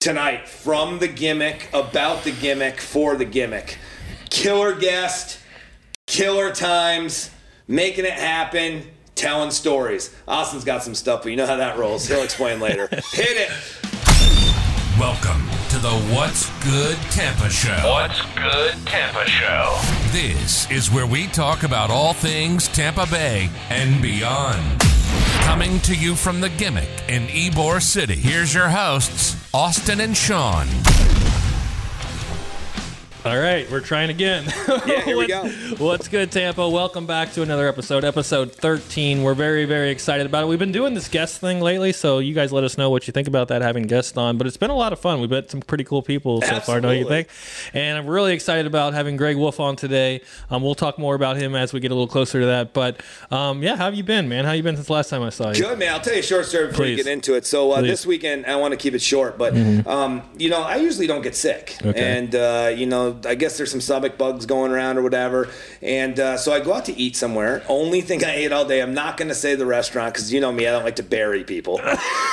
tonight from the gimmick, about the gimmick, for the gimmick. Killer guest, killer times, making it happen, telling stories. Austin's got some stuff, but you know how that rolls. He'll explain later. Hit it. Welcome to the What's Good Tampa Show. What's Good Tampa Show? This is where we talk about all things Tampa Bay and beyond. Coming to you from the gimmick in Ybor City. Here's your hosts, Austin and Sean. All right, we're trying again. Yeah, here we go. What's good, Tampa? Welcome back to another episode, episode 13. We're very, very excited about it. We've been doing this guest thing lately, so you guys let us know what you think about that, having guests on. But it's been a lot of fun. We've met some pretty cool people so far, don't you think? And I'm really excited about having Greg Wolf on today. Um, we'll talk more about him as we get a little closer to that. But um, yeah, how have you been, man? How you been since last time I saw you? Good man. I'll tell you a short story before you Please. get into it. So uh, Mm-hmm. this weekend, I want to keep it short, but um, you know, I usually don't get sick, Okay. and uh, you know, I guess there's some stomach bugs going around or whatever, and uh, so I go out to eat somewhere. Only thing I ate all day. I'm not going to say the restaurant because you know me, I don't like to bury people.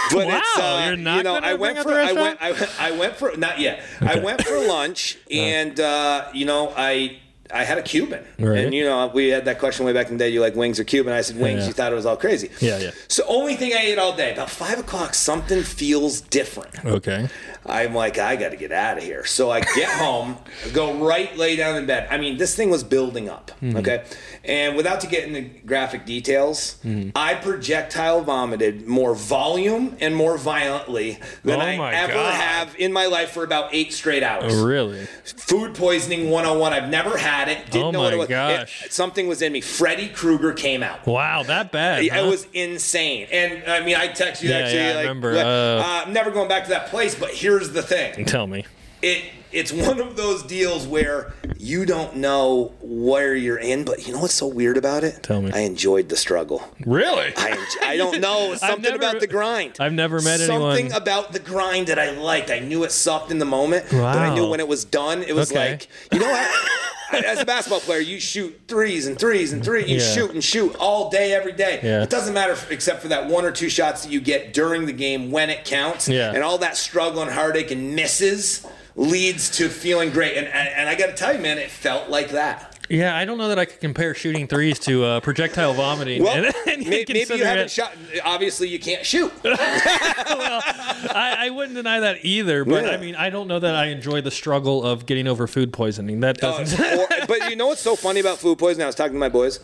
But it's, Wow, uh, you're not you know, I went for I went I went I went for not yet. I went for lunch, and uh, you know, I. I had a Cuban, Right. and you know we had that question way back in the day. You like wings or Cuban? I said wings. Yeah. You thought it was all crazy. Yeah, yeah. So only thing I ate all day. About five o'clock, something feels different. Okay. I'm like, I got to get out of here. So I get home, go right, lay down in bed. I mean, this thing was building up. Mm-hmm. Okay, and without to get into graphic details, Mm-hmm. I projectile vomited more volume and more violently than Oh I ever God. have in my life for about eight straight hours. Oh, really? Food poisoning 101. I've never had it. Didn't Oh know what it was. It- gosh. something was in me. Freddy Krueger came out. Wow, that bad. It huh? was insane. And I mean, I text you Yeah, actually. yeah, I remember, like, uh, uh, I'm never going back to that place. But here's the thing: Tell me. it it's one of those deals where you don't know where you're in, but you know what's so weird about it? Tell me. I enjoyed the struggle. Really? I I don't know something never- about the grind. I've never met something anyone- Something about the grind that I liked. I knew it sucked in the moment, wow. but I knew when it was done, it was Okay. like you know what. As a basketball player, you shoot threes and threes and threes. You Yeah. shoot and shoot all day, every day. Yeah. It doesn't matter f- except for that one or two shots that you get during the game when it counts. Yeah. And all that struggle and heartache and misses leads to feeling great. And, and, and I got to tell you, man, it felt like that. Yeah, I don't know that I could compare shooting threes to uh, projectile vomiting. Well, and, and may- maybe you haven't it- shot. Obviously, you can't shoot. I, I wouldn't deny that either, but Yeah. I mean, I don't know that I enjoy the struggle of getting over food poisoning. That Uh, doesn't. or- but you know what's so funny about food poisoning? I was talking to my boys.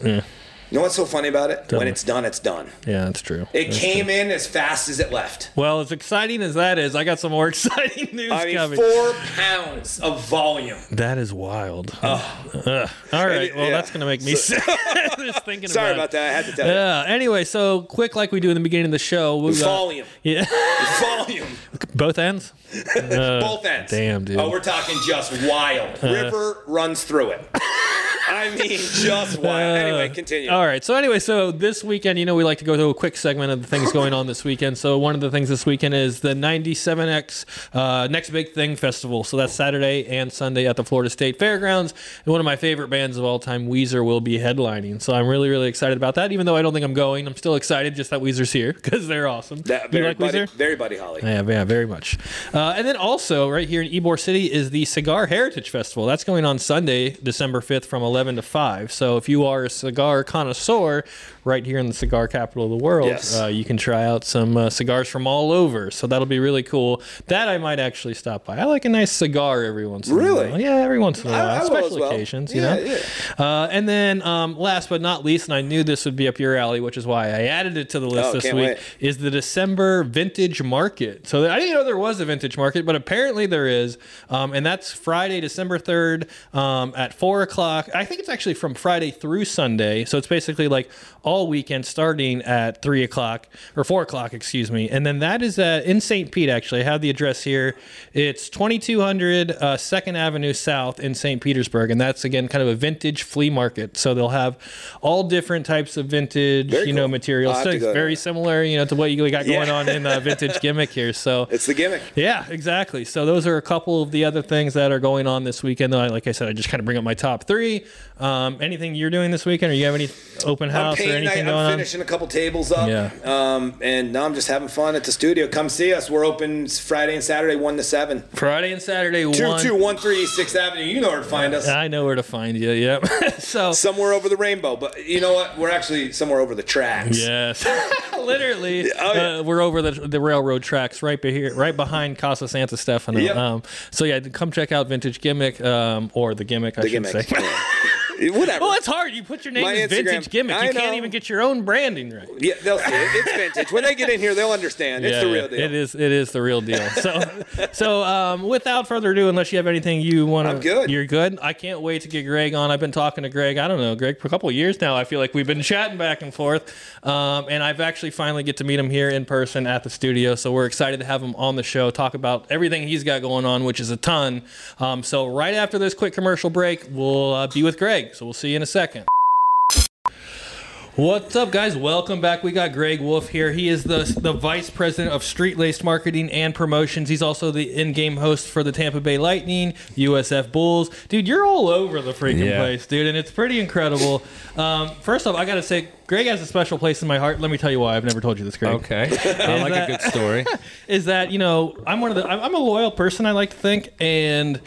You know what's so funny about it? when me. it's done, it's done. yeah, that's true. It came in as fast as it left. Well, as exciting as that is, I got some more exciting news I mean, coming. four pounds of volume. That is wild. Ugh. All right, well, yeah. that's gonna make me sick just thinking Sorry about about that. I had to tell you. Yeah. Anyway, so quick, like we do in the beginning of the show. We got, Volume. Yeah. Volume. Both ends. Both ends. Uh, damn, dude. Uh. Oh, we're talking just wild. River runs through it. I mean, just wild. anyway, continue. All right. So anyway, so this weekend, you know, we like to go through a quick segment of the things going on this weekend. So one of the things this weekend is the 97X uh, Next Big Thing Festival. So that's Saturday and Sunday at the Florida State Fairgrounds. And one of my favorite bands of all time, Weezer, will be headlining. So I'm really, really excited about that. Even though I don't think I'm going, I'm still excited just that Weezer's here because they're awesome. That you very like buddy, Weezer? very buddy Holly. Yeah, yeah, very much. Uh, and then also, right here in Ybor City is the Cigar Heritage Festival. That's going on Sunday, December 5th from 11 to 5. So if you are a cigar connoisseur right here in the cigar capital of the world, Yes. uh, you can try out some uh, cigars from all over. So that'll be really cool. That I might actually stop by. I like a nice cigar every once in Really? a while. Yeah, every once in a while. I will Special well. occasions, Yeah, you know? yeah. Uh, and then um, last but not least, and I knew this would be up your alley, which is why I added it to the list Oh, this week wait. is the December vintage market. So I didn't know there was a vintage market, but apparently there is. Um, and that's Friday, December 3rd um, at 4 o'clock. I think it's actually from Friday through Sunday. So it's basically like all weekend starting at 3 o'clock or 4 o'clock, excuse me. And then that is uh, in St. Pete, actually. I have the address here. It's 2200 uh, 2nd Avenue South in St. Petersburg. And that's, again, kind of a vintage flea market. So they'll have all different types of vintage, Very you know, cool. materials. So very similar, you know, to what you got going Yeah. on in the vintage gimmick here. So It's the gimmick. yeah, exactly. So those are a couple of the other things that are going on this weekend. Like I said, I just kind of bring up my top three. Um, anything you're doing this weekend, or you have any open house or painting anything I, going I'm on? finishing a couple tables up. Yeah. Um, and now I'm just having fun at the studio. Come see us. We're open Friday and Saturday, one to seven. Friday and Saturday, Two one. two one three Sixth Avenue. You know where to find us. I know where to find you. Yep. so Somewhere over the rainbow, but you know what? We're actually somewhere over the tracks. Yes, literally. Oh, yeah. uh, we're over the the railroad tracks right here, right behind Casa Santo Stefano. Yep. Um, so yeah, come check out Vintage Gimmick um, or the Gimmick. I The should gimmick. say. Whatever. well, it's hard. You put your name My Instagram- Vintage Gimmick. I You can't even get your own branding right. yeah, they'll see it. It's vintage. When they get in here, they'll understand. It's the real deal. It is. It is the real deal. So, so um, without further ado, unless you have anything you want to, I'm good. You're good. I can't wait to get Greg on. I've been talking to Greg. I don't know, Greg, for a couple of years now. I feel like we've been chatting back and forth, um, and I've actually finally get to meet him here in person at the studio. So we're excited to have him on the show, talk about everything he's got going on, which is a ton. Um, so right after this quick commercial break, we'll uh, be with Greg. So we'll see you in a second. What's up, guys? Welcome back. We got Greg Wolf here. He is the the vice president of street laced marketing and promotions. He's also the in-game host for the Tampa Bay Lightning, USF Bulls. Dude, you're all over the freaking Yeah. place, dude, and it's pretty incredible. Um, first off, I gotta say, Greg has a special place in my heart. Let me tell you why. I've never told you this, Greg Okay. I like that- a good story. is that you know I'm one of the I'm I'm a loyal person I like to think and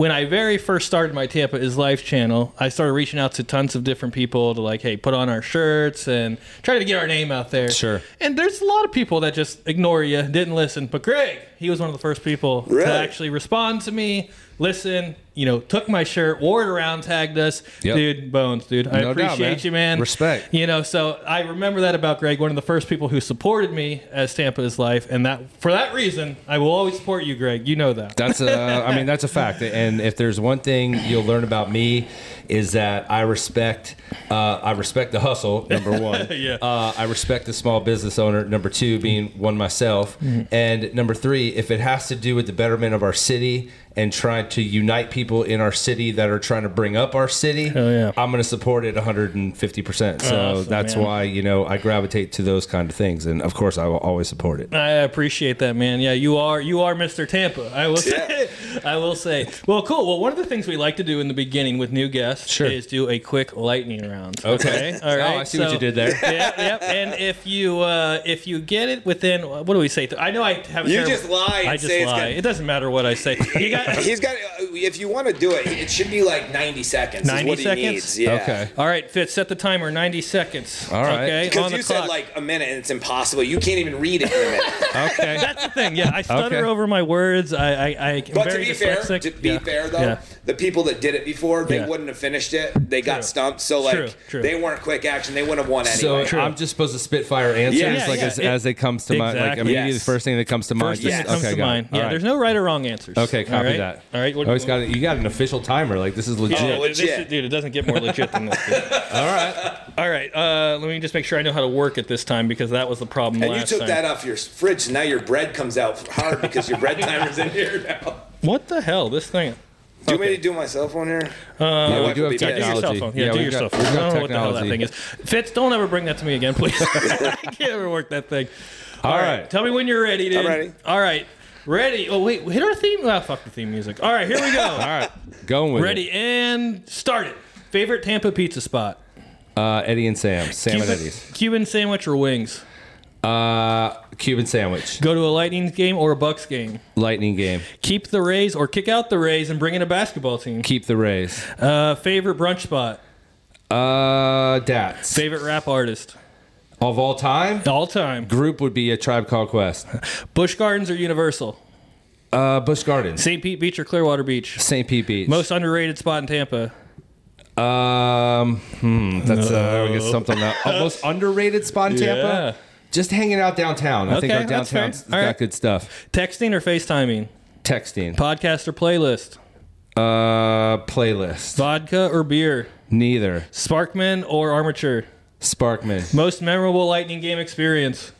when I very first started my Tampa is Life channel, I started reaching out to tons of different people to like, hey, put on our shirts and try to get our name out there. Sure. And there's a lot of people that just ignore you, didn't listen. But Greg, he was one of the first people Really? to actually respond to me, listen, you know, took my shirt, wore it around, tagged us. Yep. Dude, bones, dude. I No doubt, appreciate man. you, man. Respect. You know, so I remember that about Greg, one of the first people who supported me as Tampa is life, and that for that reason, I will always support you, Greg. You know that. That's a, I mean, that's a fact. And if there's one thing you'll learn about me, is that I respect, uh, I respect the hustle. Number one. Yeah. Uh, I respect the small business owner. Number two, being one myself, Mm-hmm. and number three, if it has to do with the betterment of our city and trying to unite people in our city that are trying to bring up our city, yeah. I'm going to support it 150. percent So Awesome, that's man. why you know I gravitate to those kind of things, and of course I will always support it. I appreciate that, man. Yeah, you are you are Mr. Tampa. I will say. I will say. Well, cool. Well, one of the things we like to do in the beginning with new guests Sure. is do a quick lightning round. Okay. All right. Oh, I see what you did there. Yep. Yep. And if you uh, if you get it within what do we say? I know I have. A You terrible- just lie I just say it's lie. good. It doesn't matter what I say. You got. He's got. Uh, if you want to do it, it should be like 90 seconds. 90 is what seconds? He needs. Yeah. Okay. All right, Fitz, set the timer. 90 seconds. All right. Okay. Because on the you clock. said like a minute, and it's impossible. You can't even read it in a minute. Okay. That's the thing. Yeah, I stutter Okay. over my words. I, I, I am But to very be fair, dyslexic. to be Yeah. fair though, Yeah. The people that did it before, they Yeah. wouldn't have finished it. They got True. stumped. So like, True, true. they weren't quick action. They wouldn't have won So anyway. I'm just supposed to spitfire answers, Yeah, like yeah, as, it- as it comes to mind, like Exactly. immediately Yes. the first thing that comes to mind. First thing just- comes to mind. Yeah, right. there's no right or wrong answers. Okay, copy All right? that. All right. What, Always got it. You got an official timer. Like this is legit. Yeah, Oh, this legit. is- dude, it doesn't get more legit than this. dude. All right. All right, uh, let me just make sure I know how to work it this time because that was the problem and you took time. that off your fridge, so now your bread comes out hard because your bread timer's in here now. What the hell? This thing. Do you want me to do my cell phone here? yeah, My we wife do will have be Do your cell phone. Yeah, Yeah, do we've your got- cell phone. we've I don't know what the hell that thing is. Fitz, don't ever bring that to me again, please. I can't ever work that thing. All All right. right. Tell me when you're ready, dude. I'm ready. All right. Ready. Oh, wait. Hit our theme. Ah, fuck the theme music. All right, here we go. All right. Going with Ready and start it. Favorite Tampa pizza spot? Uh, Eddie and Sam. Sam and Eddie's. Cuban sandwich or wings? Uh, Cuban sandwich. Go to a Lightning game or a Bucs game? Lightning game. Keep the Rays or kick out the Rays and bring in a basketball team? Keep the Rays. Uh, favorite brunch spot? Uh, Datz. Favorite rap artist? Of all time, All time. group would be a Tribe Called Quest. Busch Gardens or Universal? Uh, Busch Gardens. St. Pete Beach or Clearwater Beach? St. Pete Beach. Most underrated spot in Tampa? Um, hmm, that's uh, I guess something that most underrated spot in Tampa. Yeah. Just hanging out downtown. I think Okay, our that's fair. downtown's All got right. good stuff. Texting or FaceTiming? Texting. Podcast or playlist? Uh, playlist. Vodka or beer? Neither. Sparkman or Armature? Sparkman. Most memorable Lightning game experience?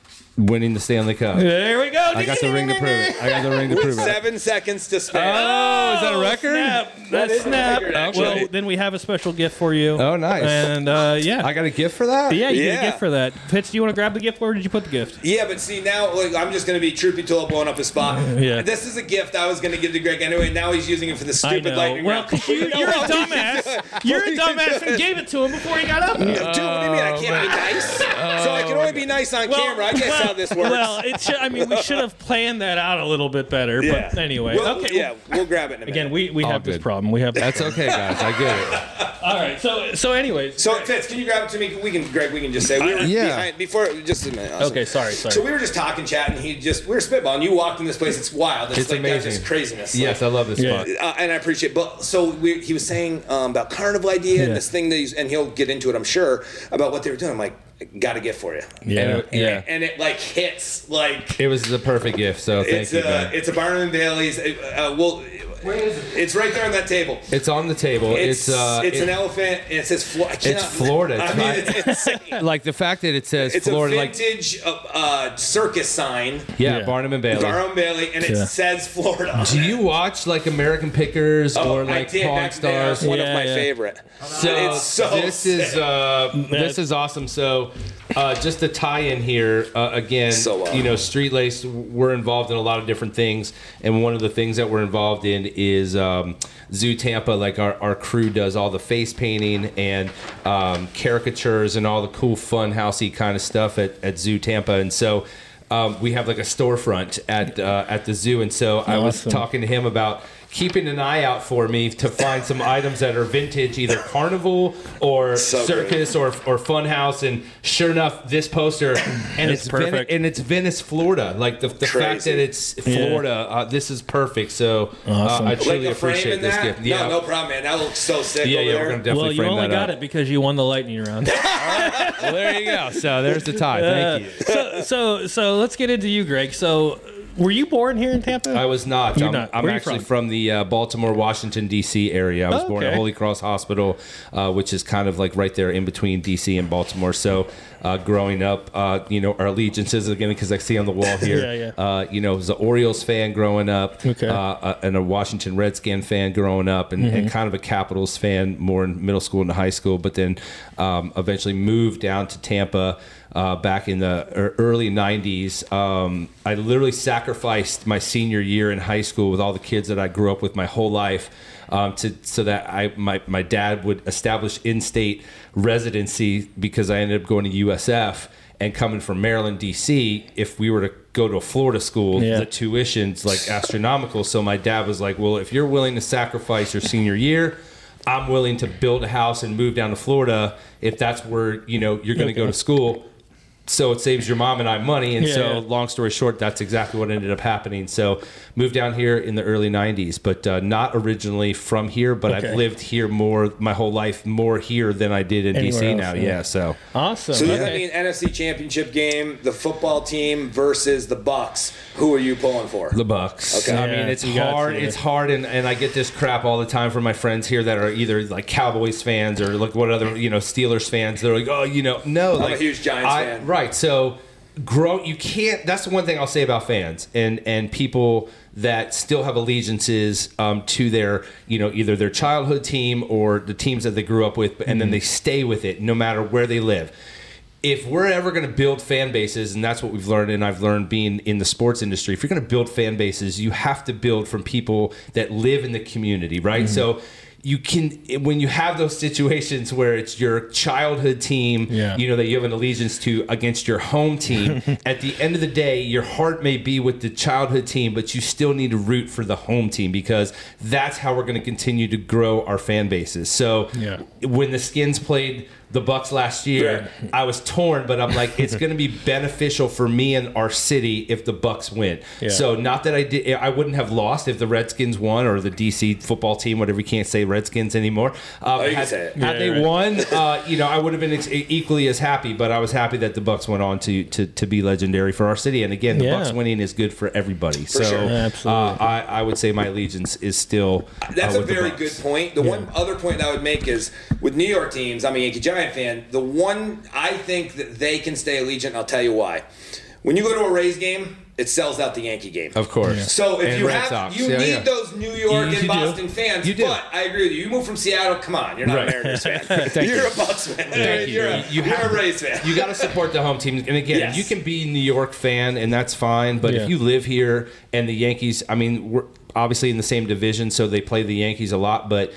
Winning the Stanley Cup. There we go. I got the ring to prove it. I got the ring to prove it. seven seconds to spare. Oh, is that a record? Snap. That's is a snap. record, actually. Well, then we have a special gift for you. Oh, nice. And uh, yeah. I got a gift for that. yeah, you get Yeah. a gift for that. Fitz, do you want to grab the gift? Where did you put the gift? Yeah, but see now, like, I'm just gonna be Troopy Tulip blowing up his spot. Yeah. This is a gift I was gonna give to Greg anyway. Now he's using it for the I stupid know. lightning Well, round. 'cause you, know you're a what? dumbass. You're a dumbass and gave it to him before he got up. Dude, what do you mean I can't be nice? so I can only be nice on camera. I guess how this works. Well, it should, I mean, we should have planned that out a little bit better. But anyway, Well, okay. Yeah, we'll grab it in a minute. Again, we, we All have this problem. We have That's okay, guys. I get it. all right. So so anyways. So Fitz, can you grab it to me? We can, Greg. We can just say we were Yeah. behind before. Just a minute. Awesome. Okay, sorry, sorry. So we were just talking, chatting. He just we were spitballing. You walked in this place. It's wild. It's, It's like got amazing. this craziness. Yes, I love this Yeah. spot. uh, and I appreciate. It. But so we, he was saying um, about carnival idea Yeah. and this thing that he's, and he'll get into it. I'm sure about what they were doing. I'm like, got a gift for you. yeah, And it- yeah. And it like hits like It was the perfect gift. So thank it's you, a it's a Barnum and Bailey's. Uh, well, it's right there on that table. It's on the table. It's It's uh, it's it- an elephant and it says Flo- I cannot- Florida. I It's mean, it's insane. like the fact that it says It's Florida, a vintage uh, uh, circus sign, yeah, Yeah. Barnum and Bailey. Barnum Bailey, and it Yeah. says Florida. Do you watch like American Pickers Oh, or like did Pawn. Stars? One Yeah, of my yeah. favorite. So, it's so this is uh, this is awesome. So uh, just to tie in here uh, again, So, uh, you know, Street Lace, we're involved in a lot of different things, and one of the things that we're involved in is um, Zoo Tampa. Like our, our crew does all the face painting and um, caricatures and all the cool fun housey kind of stuff at, at Zoo Tampa, and so. Um, we have like a storefront at uh, at the zoo, and so I was talking to him about keeping an eye out for me to find some items that are vintage, either carnival or So circus or or funhouse. And sure enough, this poster and It's it's, Venice, perfect. and it's Venice, Florida. Like the, the fact that it's Florida, uh, this is perfect. So Awesome. uh, I like truly a frame appreciate this that. gift. Yeah, No, no problem, man. That looks so sick yeah, over yeah. there. We're gonna definitely Well, you only got up. it because you won the lightning round. Well, there you go. So there's the tie. Thank you. so, so, so let's get into you, Greg. So, were you born here in Tampa? I was not. You're I'm, not. I'm actually from? from, the uh, Baltimore, Washington, D.C. area. I was Oh, born at. Holy Cross Hospital, uh, which is kind of like right there in between D.C. and Baltimore. So, uh, growing up, uh, you know, our allegiances again because I see on the wall here. Yeah, yeah. Uh, you know, was an Orioles fan growing up, Okay. uh, uh, and a Washington Redskin fan growing up, and, Mm-hmm. and kind of a Capitals fan more in middle school and high school. But then um, eventually moved down to Tampa uh, back in the early 90s. Um, I literally sacrificed my senior year in high school with all the kids that I grew up with my whole life. Um, to so that I my, my dad would establish in-state residency because I ended up going to USF and coming from Maryland D.C. If we were to go to a Florida school, Yeah. the tuition's like astronomical. So my dad was like, "Well, if you're willing to sacrifice your senior year, I'm willing to build a house and move down to Florida if that's where you know you're going to go to school." So it saves your mom and I money, and Yeah, so yeah. long story short, that's exactly what ended up happening. So moved down here in the early '90s, but uh, not originally from here. But Okay. I've lived here more my whole life, more here than I did in Anywhere DC else, now. yeah. Yeah, so awesome. So does okay. that mean NFC Championship game, the football team versus the Bucs? Who are you pulling for? The Bucs. Okay. I mean, it's hard. It's hard, and, and I get this crap all the time from my friends here that are either like Cowboys fans or like what other you know Steelers fans. They're like, oh, you know, no, a like huge Giants I- fan. Right. So grow. You can't. That's the one thing I'll say about fans and and people that still have allegiances um, to their you know either their childhood team or the teams that they grew up with, and Mm-hmm. then they stay with it no matter where they live if we're ever going to build fan bases, and that's what we've learned, and I've learned being in the sports industry, if you're going to build fan bases, you have to build from people that live in the community, right? Mm-hmm. So you can, when you have those situations where it's your childhood team, Yeah. you know, that you have an allegiance to against your home team, at the end of the day, your heart may be with the childhood team, but you still need to root for the home team because that's how we're going to continue to grow our fan bases. So Yeah. when the Skins played the Bucs last year, I was torn, but I'm like, it's going to be beneficial for me and our city if the Bucs win. Yeah. So not that I did, I wouldn't have lost if the Redskins won or the DC football team, whatever you can't say Redskins anymore. Um, Oh, had, had Yeah, they right. won, uh, you know, I would have been ex- equally as happy. But I was happy that the Bucs went on to to, to be legendary for our city. And again, the Yeah. Bucs winning is good for everybody. so sure. Yeah. Uh, I, I would say my allegiance is still. That's uh, a very good point. The one other point I would make is with New York teams, I'm a Yankee Giant fan. The one I think that they can stay allegiant, I'll tell you why. when you go to a Rays game, it sells out the Yankee game. Of course. So if And you Red have, Sox. you Yeah, need yeah. those New York You- you and do. Boston fans. You do. But I agree with you. You move from Seattle. Come on, you're not Right. a Mariners fan. You're you. a Bucs fan. Thank you. You're, a, You- you you are have- a Rays fan. You got to support the home team, and again, Yes. you can be a New York fan, and that's fine. But Yeah. if you live here and the Yankees, I mean, we're obviously in the same division, so they play the Yankees a lot, but.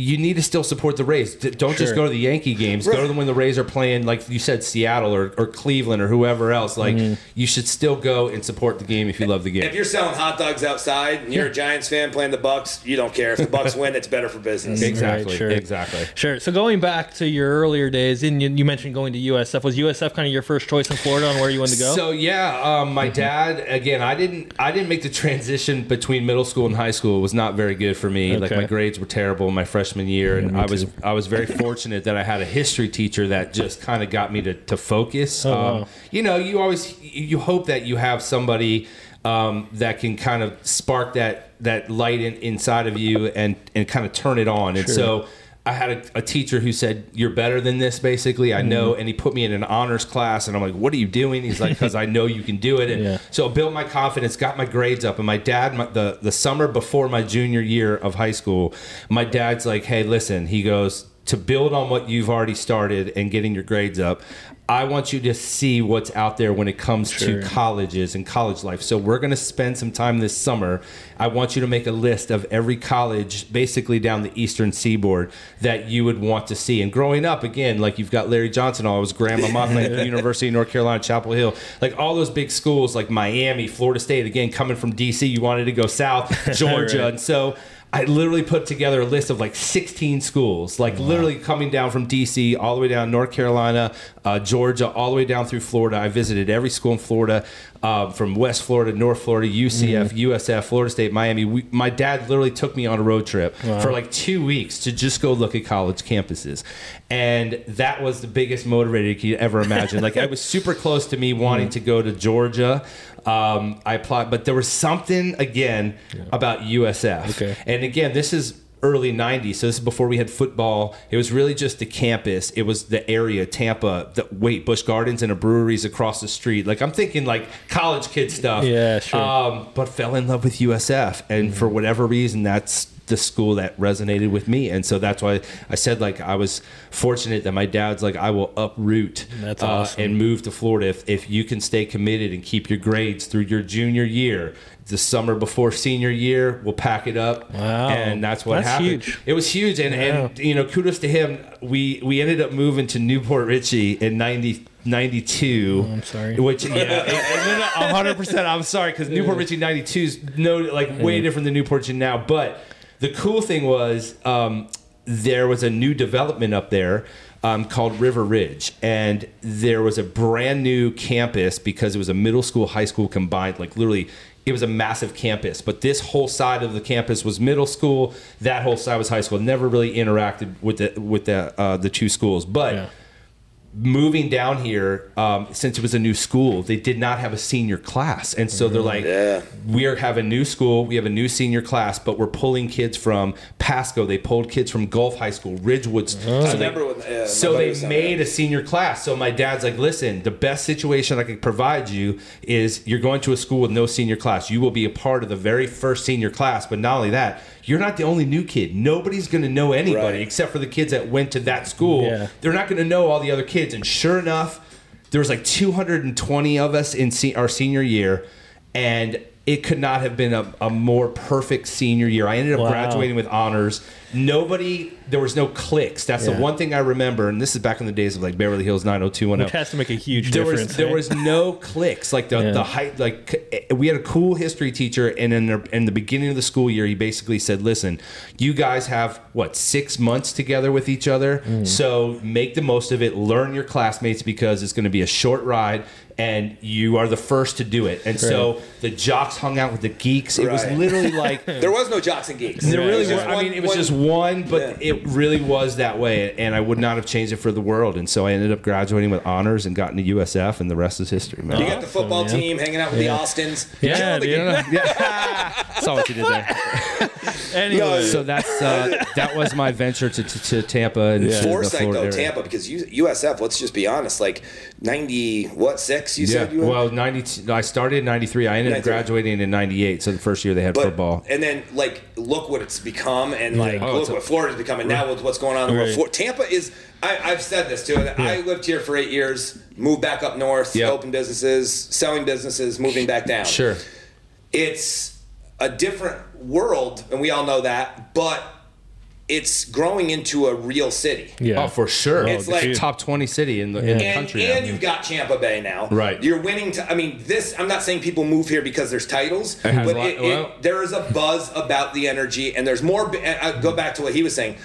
You need to still support the Rays. D- Don't just go to the Yankee games. Go to them when the Rays are playing, like you said, Seattle or, or Cleveland or whoever else. Like Mm-hmm. you should still go and support the game if you love the game. if you're selling hot dogs outside and you're a Giants fan playing the Bucs, you don't care. If the Bucs win, it's better for business. exactly, sure. exactly. Sure. So going back to your earlier days, and you, you mentioned going to USF. Was USF kind of your first choice in Florida on where you wanted to go? So yeah, um, my dad again. I didn't. I didn't make the transition between middle school and high school. It was not very good for me. Like my grades were terrible my freshman year, and I was I was very fortunate that I had a history teacher that just kind of got me to to focus. Oh, um, wow. You know, you always you hope that you have somebody. Um, that can kind of spark that that light in, inside of you and and kind of turn it on. And so I had a, a teacher who said, "You're better than this." Basically, I know, Mm-hmm. and he put me in an honors class, and I'm like, "What are you doing?" He's like, "Because I know you can do it." And Yeah. so it built my confidence, got my grades up, and my dad, my, the the summer before my junior year of high school, my dad's like, "Hey, listen," he goes. To build on what you've already started and getting your grades up, I want you to see what's out there when it comes Sure. to colleges and college life. So we're going to spend some time this summer. I want you to make a list of every college basically down the eastern seaboard that you would want to see. And growing up again, like you've got Larry Johnson, I was Grandma Montland, University of North Carolina, Chapel Hill, like all those big schools like Miami, Florida State, again coming from DC, you wanted to go south, Georgia. Right. And so I literally put together a list of like 16 schools, like literally coming down from DC all the way down North Carolina, uh, Georgia, all the way down through Florida. I visited every school in Florida, uh, from West Florida, North Florida, UCF, USF, Florida State, Miami. We, my dad literally took me on a road trip for like two weeks to just go look at college campuses. And that was the biggest motivator you could ever imagine. like, I was super close to me wanting to go to Georgia. Um, I applied, but there was something again about USF. Okay. And again, this is early 90s so this is before we had football. It was really just the campus. It was the area tampa the wait Busch Gardens and a breweries across the street. Like i'm thinking like college kid stuff. Yeah, sure. um, but fell in love with usf and for whatever reason that's the school that resonated with me. And so that's why i said like i was fortunate that my dad's like i will uproot That's uh, and move to florida if, if you can stay committed and keep your grades through your junior year the summer before senior year we'll pack it up. Wow. and that's what That's happened. huge. it was huge. And, and you know kudos to him. We we ended up moving to New Port Richey in 90 92 I'm sorry. which yeah and, and 100% i'm sorry because New Port Richey 92 is no like way different than New Port Richey now. But the cool thing was um, there was a new development up there um, called River Ridge, and there was a brand new campus because it was a middle school, high school combined. Like literally, it was a massive campus. But this whole side of the campus was middle school. That whole side was high school. Never really interacted with the with the uh, the two schools, but Yeah. Moving down here, um, since it was a new school, they did not have a senior class, and so they're like, Yeah. "We are, have a new school, we have a new senior class, but we're pulling kids from Pasco. They pulled kids from Gulf High School, Ridgewood. I So they, when. Yeah, so they made me. a senior class. So my dad's like, "Listen, the best situation I could provide you is you're going to a school with no senior class. You will be a part of the very first senior class, but not only that." You're not the only new kid. Nobody's going to know anybody Right. except for the kids that went to that school Yeah. they're not going to know all the other kids. And sure enough, there was like 220 of us in se- our senior year, and it could not have been a, a more perfect senior year. I ended up Wow. graduating with honors. Nobody, there was no clicks. That's Yeah. the one thing I remember. And this is back in the days of like Beverly Hills 90210 Which has to make a huge there difference. was there was no clicks like the Yeah. the height like we had a cool history teacher and in the in the beginning of the school year he basically said listen you guys have what six months together with each other Mm. so make the most of it learn your classmates because it's going to be a short ride and you are the first to do it and so the jocks hung out with the geeks it was literally like There was no jocks and geeks. there It really was was. just I one- mean, it was one- just one, but Yeah. it really was that way, and I would not have changed it for the world. And so I ended up graduating with honors and got into USF, and the rest is history, man. You got the football man. team hanging out with the Austins. Yeah, Killing the dude. game. yeah, saw what you did there. anyway. So that's uh, that was my venture to, to, to Tampa and to the Foresight Florida though, area. Tampa, because USF. Let's just be honest. Like ninety, what six, You Yeah. said you went? Well, 90, I started in 93. I ended up graduating in 98. So the first year they had But- football. And then, like, look what it's become, and like, Oh, look what Florida's becoming now with what's going on. in Right. Florida. Tampa is. I, I've said this too. I lived here for eight years, moved back up north, Yep. open businesses, selling businesses, moving back down. Sure. It's a different world, and we all know that, but it's growing into a real city. Yeah. Oh, for sure. It's oh, like- top 20 city in the, in the And, country. and now. you've got Champa Bay now. Right. You're winning. To, I mean, this. I'm not saying people move here because there's titles, It but lot- it, well- it, there is a buzz about the energy, and there's more. I uh, uh, go back to what he was saying.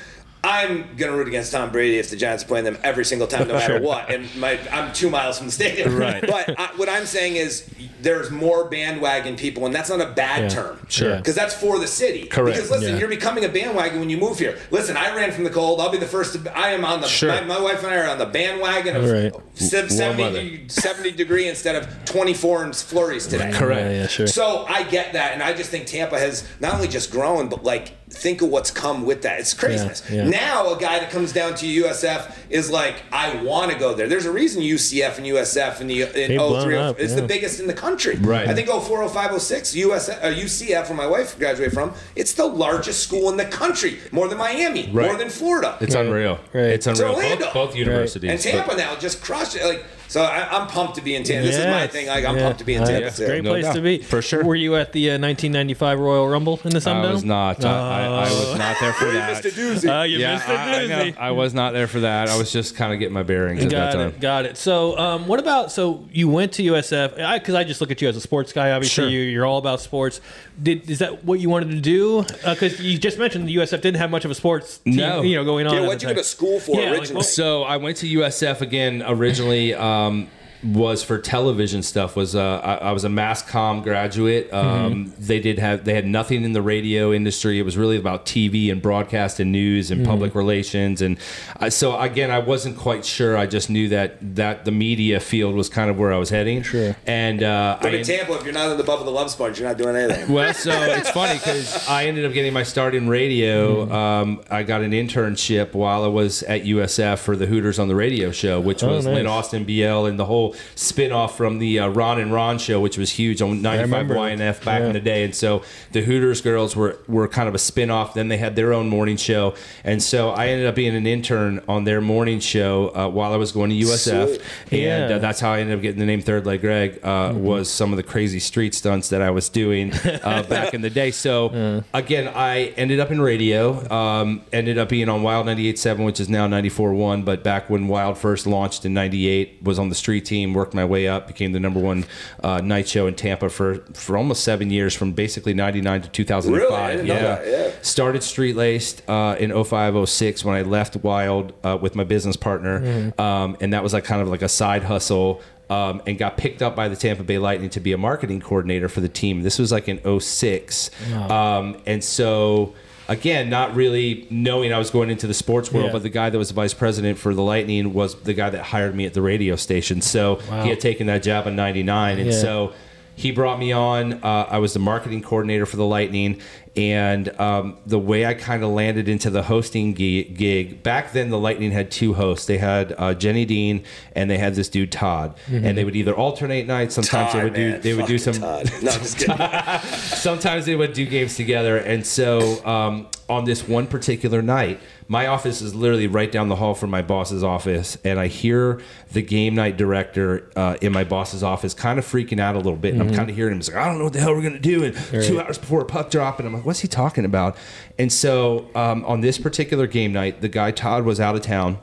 I'm gonna root against Tom Brady if the Giants are playing them every single time, no matter Sure. what. And my, I'm two miles from the stadium. Right. But I, what I'm saying is, there's more bandwagon people, and that's not a bad Yeah. term. Sure. Because that's for the city. Correct. Because listen, Yeah. you're becoming a bandwagon when you move here. Listen, I ran from the cold. I'll be the first. To, I am on the. Sure. My, my wife and I are on the bandwagon of Right. 70, 70 degree instead of 24 and flurries today. Correct. Yeah, yeah, sure. So I get that, and I just think Tampa has not only just grown, but like think of what's come with that. It's craziness. Yeah, yeah. Now a guy that comes down to USF is like, I want to go there. There's a reason UCF and USF in the in They've 03, up, it's yeah. the biggest in the country. Right. I think 04, 05, 06, USF, uh, UCF, where my wife graduated from, it's the largest school in the country, more than Miami, right. more than Florida. It's Right. unreal. Right. It's unreal. Orlando. Both, both universities. and Tampa now just crushed it. Like so, I, I'm pumped to be in Tampa. This is my thing. Like I'm Yeah. pumped to be in Uh, Tampa. it's too. great No place doubt. to be. For sure. Were you at the uh, 1995 Royal Rumble in the Sun I was not. I, I, I was not there for that. Mr. Doozy. Uh, you Yeah, missed a I, I, know. doozy. I was not there for that. I was just kind of getting my bearings at that Got time. it. Got it. So, um, what about? So, you went to USF because I, just look at you as a sports guy. Obviously, Sure. you, you're all about sports. Did is that what you wanted to do? Because you just mentioned the USF didn't have much of a sports team, No. you know, going on. Yeah, at what'd the you go to school for Yeah, like, originally? So I went to USF again originally. Um, um, was for television stuff. Was uh, I, I was a mass comm graduate. Um, They did have they had nothing in the radio industry. It was really about TV and broadcast and news and public relations. And I, so again, I wasn't quite sure. I just knew that that the media field was kind of where I was heading. Sure. And uh, But I in Tampa, if you're not in the Bubba the Love Sponge, you're not doing anything. well, so it's funny because I ended up getting my start in radio. Um, I got an internship while I was at USF for the Hooters on the Radio show, which was nice. Lynn Austin BL and the whole spin off from the uh, Ron and Ron show, which was huge on 95. YNF back Yeah. in the day. And so the Hooters girls were, were kind of a spin off. Then they had their own morning show. And so I ended up being an intern on their morning show uh, while I was going to USF. Sweet. And uh, that's how I ended up getting the name Third Leg Greg, uh, was some of the crazy street stunts that I was doing uh, back in the day. So again, I ended up in radio, um, ended up being on Wild 98.7, which is now 94.1. But back when Wild first launched in 98, was on the street team, worked my way up, became the number one uh, night show in Tampa for, for almost seven years, from basically 99 to 2005. Really? I didn't know that, yeah. Started Street Laced uh, in 0506 when I left Wild uh, with my business partner. Um, and that was like kind of like a side hustle. Um, and got picked up by the Tampa Bay Lightning to be a marketing coordinator for the team. This was like in 06. Um, and so, again, not really knowing I was going into the sports world, Yeah. but the guy that was the vice president for the Lightning was the guy that hired me at the radio station. So he had taken that job in 99. And Yeah. so he brought me on. Uh, I was the marketing coordinator for the Lightning, and um, the way I kind of landed into the hosting gig, gig back then, the Lightning had two hosts. They had uh, Jenny Dean, and they had this dude Todd, and they would either alternate nights. Sometimes they Todd, would do man. they would do some Todd. No, I'm just kidding. sometimes they would do games together. And so um, on this one particular night, my office is literally right down the hall from my boss's office, and I hear the game night director uh, in my boss's office kind of freaking out a little bit. And I'm kind of hearing him he's like, I don't know what the hell we're gonna do. And two hours before a puck drop, and I'm like, what's he talking about? And so um, on this particular game night, the guy Todd was out of town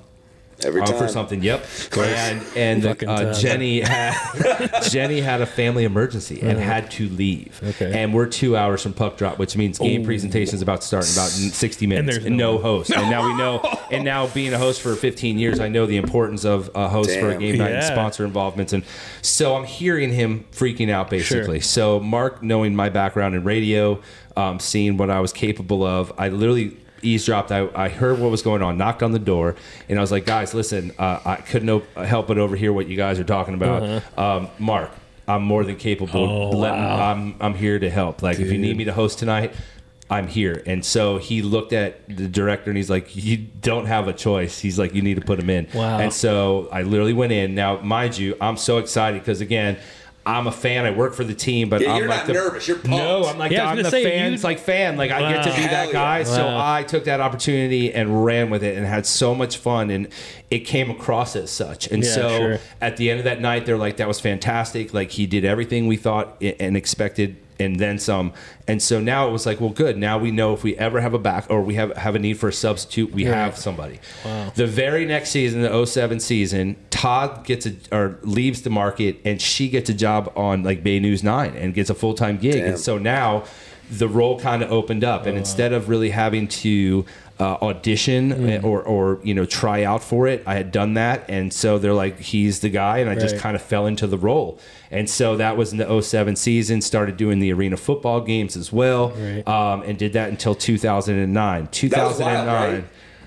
Every time. for something. Yep. And and Fucking uh, Todd. Jenny had Jenny had a family emergency and had to leave. Okay. And we're two hours from puck drop, which means game presentation is about to start in about sixty minutes. there's And no no host. And now we know. And now being a host for 15 years, I know the importance of a host for a Damn. game night and Yeah. sponsor involvements. And so I'm hearing him freaking out basically. So Mark, knowing my background in radio, um, seeing what I was capable of, I literally eavesdropped. I, I heard what was going on, knocked on the door, and I was like, guys, listen, uh, I couldn't op- help but overhear what you guys are talking about. Um, Mark, I'm more than capable. Uh-huh. Oh, Let- wow. I'm, I'm here to help. Like, if you need me to host tonight, I'm here. And so he looked at the director and he's like, You don't have a choice. He's like, You need to put him in. Wow. And so I literally went in. Now, mind you, I'm so excited because again, I'm a fan. I work for the team, but Yeah, I'm you're like not the, nervous. You're pumped. No, I'm like Yeah, I was I'm gonna the say, fans like fan. Like I get to Wow. be that guy. yeah. So Wow. I took that opportunity and ran with it and had so much fun and it came across as such. And Yeah, so sure. at the end of that night, they're like, that was fantastic. Like he did everything we thought and expected and then some. And so now it was like, well, good. Now we know if we ever have a back or we have, have a need for a substitute, we have somebody. Wow. The very next season, the 07 season, Todd gets a or leaves the market and she gets a job on like Bay News 9 and gets a full-time gig. Damn. And so now the role kind of opened up and oh, instead of really having to uh, audition Mm. or, or you know try out for it i had done that and so they're like he's the guy and i just kind of fell into the role and so that was in the 07 season started doing the arena football games as well Right. um, and did that until 2009 That was 2009 wild, right?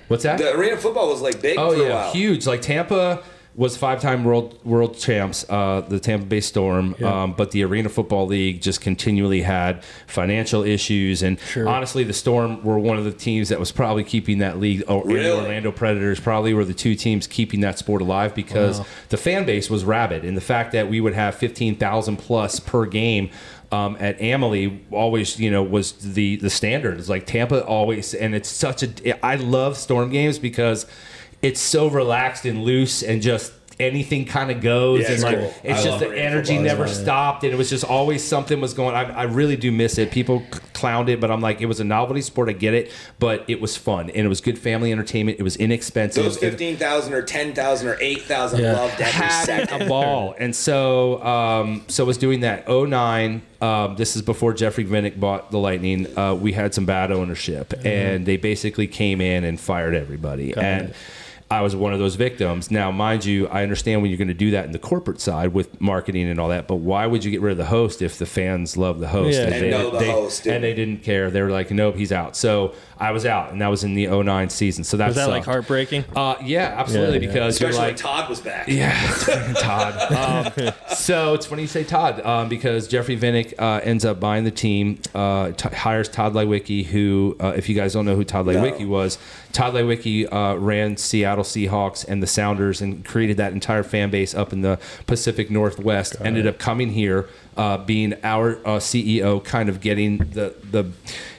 what's that The arena football was like big Oh for a yeah, huge. Like Tampa was five-time world world champs, uh, the Tampa Bay Storm. Yeah. Um, but the Arena Football League just continually had financial issues, and Sure. honestly, the Storm were one of the teams that was probably keeping that league. Or and the Orlando Predators probably were the two teams keeping that sport alive because Wow. the fan base was rabid, and the fact that we would have fifteen thousand plus per game. Um, at Amalie, always you know was the the standard. It's like Tampa always, and it's such a. I love Storm games because it's so relaxed and loose and just anything kind of goes Yeah, and it's like cool. it's I just the energy never well. stopped and it was just always something was going I, I really do miss it people clowned it but i'm like it was a novelty sport i get it but it was fun and it was good family entertainment it was inexpensive Those It- 15,000 or 10,000 or 8,000 Yeah. loved every had second. a ball. And so um, so was doing that. 09, um, this is before Jeffrey Vinik bought the Lightning. Uh, we had some bad ownership and they basically came in and fired everybody. and it. I was one of those victims. Now, mind you, I understand when you're going to do that in the corporate side with marketing and all that, but why would you get rid of the host if the fans love the host? Yeah. And, And know the host, dude. and they didn't care. They were like, nope, he's out. So I was out, and that was in the 09 season. So that Was that like heartbreaking? Uh, yeah, absolutely. Yeah, yeah. Because Especially you're when like, Todd was back. yeah, Todd. Um, so it's funny you say Todd um, because Jeffrey Vinik uh, ends up buying the team, uh, t- hires Tod Leiweke, who, uh, if you guys don't know who Tod Leiweke was, Tod Leiweke uh, ran Seattle Seahawks and the Sounders and created that entire fan base up in the Pacific Northwest. ended up coming here, uh, being our uh, CEO, kind of getting the the.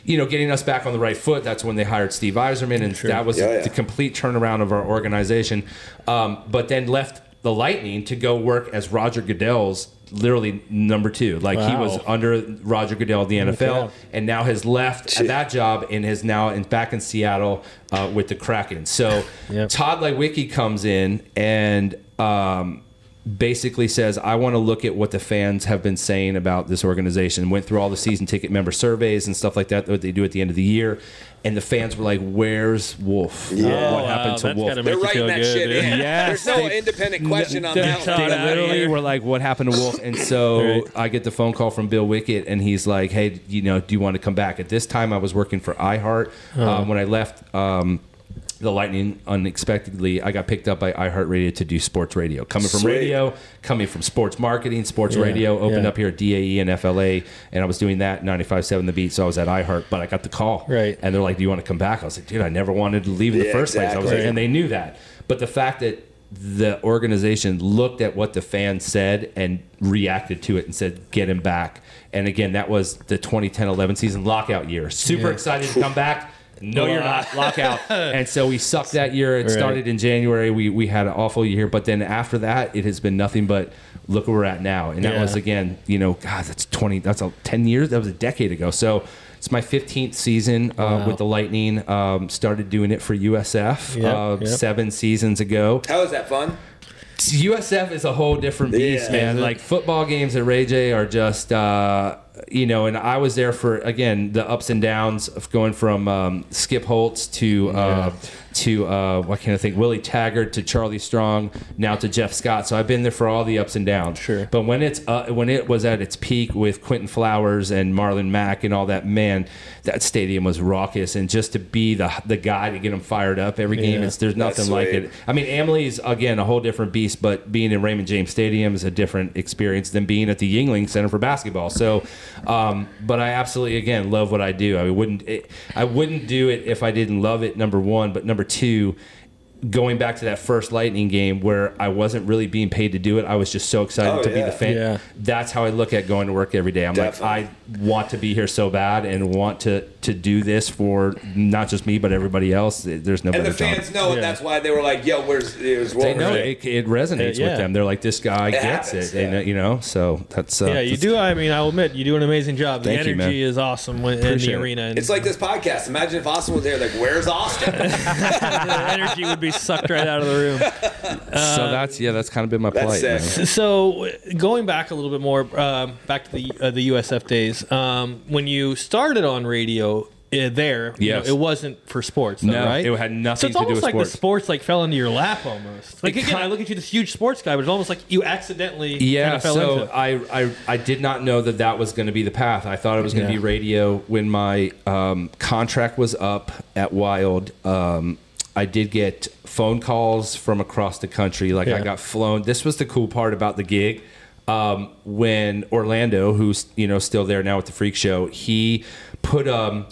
You know, getting us back on the right foot. That's when they hired Steve Yzerman, and that was Yeah, yeah. the complete turnaround of our organization. Um, but then left the Lightning to go work as Roger Goodell's literally number two. Like he was under Roger Goodell at the NFL, Okay. and now has left at that job and is now in, back in Seattle uh, with the Kraken. So Yep. Tod Leiweke comes in and. Um, basically says I want to look at what the fans have been saying about this organization. Went through all the season ticket member surveys and stuff like that that they do at the end of the year, and the fans were like, "Where's Wolf? Yeah. what Oh, happened wow, to Wolf?" gotta They're writing that good, shit dude. in. Yes, There's no they- independent question on they're that Todd one. out They literally here. were like, "What happened to Wolf?" And so Right. I get the phone call from Bill Wickett, and he's like, "Hey, you know, do you want to come back?" At this time, I was working for iHeart. Um, when I left. Um, the Lightning unexpectedly, I got picked up by iHeartRadio to do sports radio. Coming from Sweet. radio, coming from sports marketing, sports Yeah, radio, opened yeah. up here at DAE and FLA, and I was doing that 95.7 The Beat. So I was at iHeart, but I got the call. Right. And they're like, Do you want to come back? I was like, Dude, I never wanted to leave in the Yeah, first place. I was like, and they knew that. But the fact that the organization looked at what the fans said and reacted to it and said, get him back. And again, that was the 2010 11 season lockout year. Super Yeah. excited to come back. No, you're not. Lockout. and so we sucked that year. It Right. started in January. We, we had an awful year. But then after that, it has been nothing but look where we're at now. And that Yeah. was, again, you know, God, that's 20, that's a 10 years. That was a decade ago. So it's my 15th season uh, Wow. with the Lightning. Um, started doing it for USF Yep, uh, yep. seven seasons ago. How is that fun? USF is a whole different beast, Yeah. man. Like football games at Ray Jay are just, uh, you know, and I was there for again the ups and downs of going from um, Skip Holtz to uh, to uh, what can I think Willie Taggart to Charlie Strong now to Jeff Scott. So I've been there for all the ups and downs. Sure. But when it's uh, when it was at its peak with Quinton Flowers and Marlon Mack and all that, man, that stadium was raucous. And just to be the the guy to get them fired up every game, Yeah. it's there's That's nothing like sweet. it. I mean, Amalie's again a whole different beast, but being in Raymond James Stadium is a different experience than being at the Yuengling Center for basketball. So Um, but I absolutely again love what I do. I wouldn't it, I wouldn't do it if I didn't love it. Number one, but number two. Going back to that first Lightning game where I wasn't really being paid to do it, I was just so excited Oh, to be the fan. Yeah. That's how I look at going to work every day. I'm Definitely. like, I want to be here so bad and want to to do this for not just me but everybody else. There's no And better the job. fans know it. Yeah. That's why they were like, "Yo, where's where's They know it, it resonates Uh, yeah. with them. They're like, this guy gets happens, it. They yeah. know, you know, so that's uh, Yeah, you that's- do. I mean, I'll admit you do an amazing job. The Thank you, energy is awesome when, in the Appreciate it. arena. And It's like this podcast. Imagine if Austin was there. Like, where's Austin? the energy would be sucked right out of the room. so that's yeah, that's kind of been my plight. So going back a little bit more, um, back to the uh, the USF days. Um, when you started on radio uh, there, you know, it wasn't for sports, though, No, right? it had nothing So it's to do almost with like sports. the sports like fell into your lap almost. Like again, I look at you, this huge sports guy, but it's almost like you accidentally Yeah, kind of fell so into. I, I I did not know that that was going to be the path. I thought it was going to Yeah. be radio. When my um, contract was up at Wild, um, I did get phone calls from across the country. Like I got flown. This was the cool part about the gig. Um, when Orlando, who's you know still there now with the Freak Show, he put um,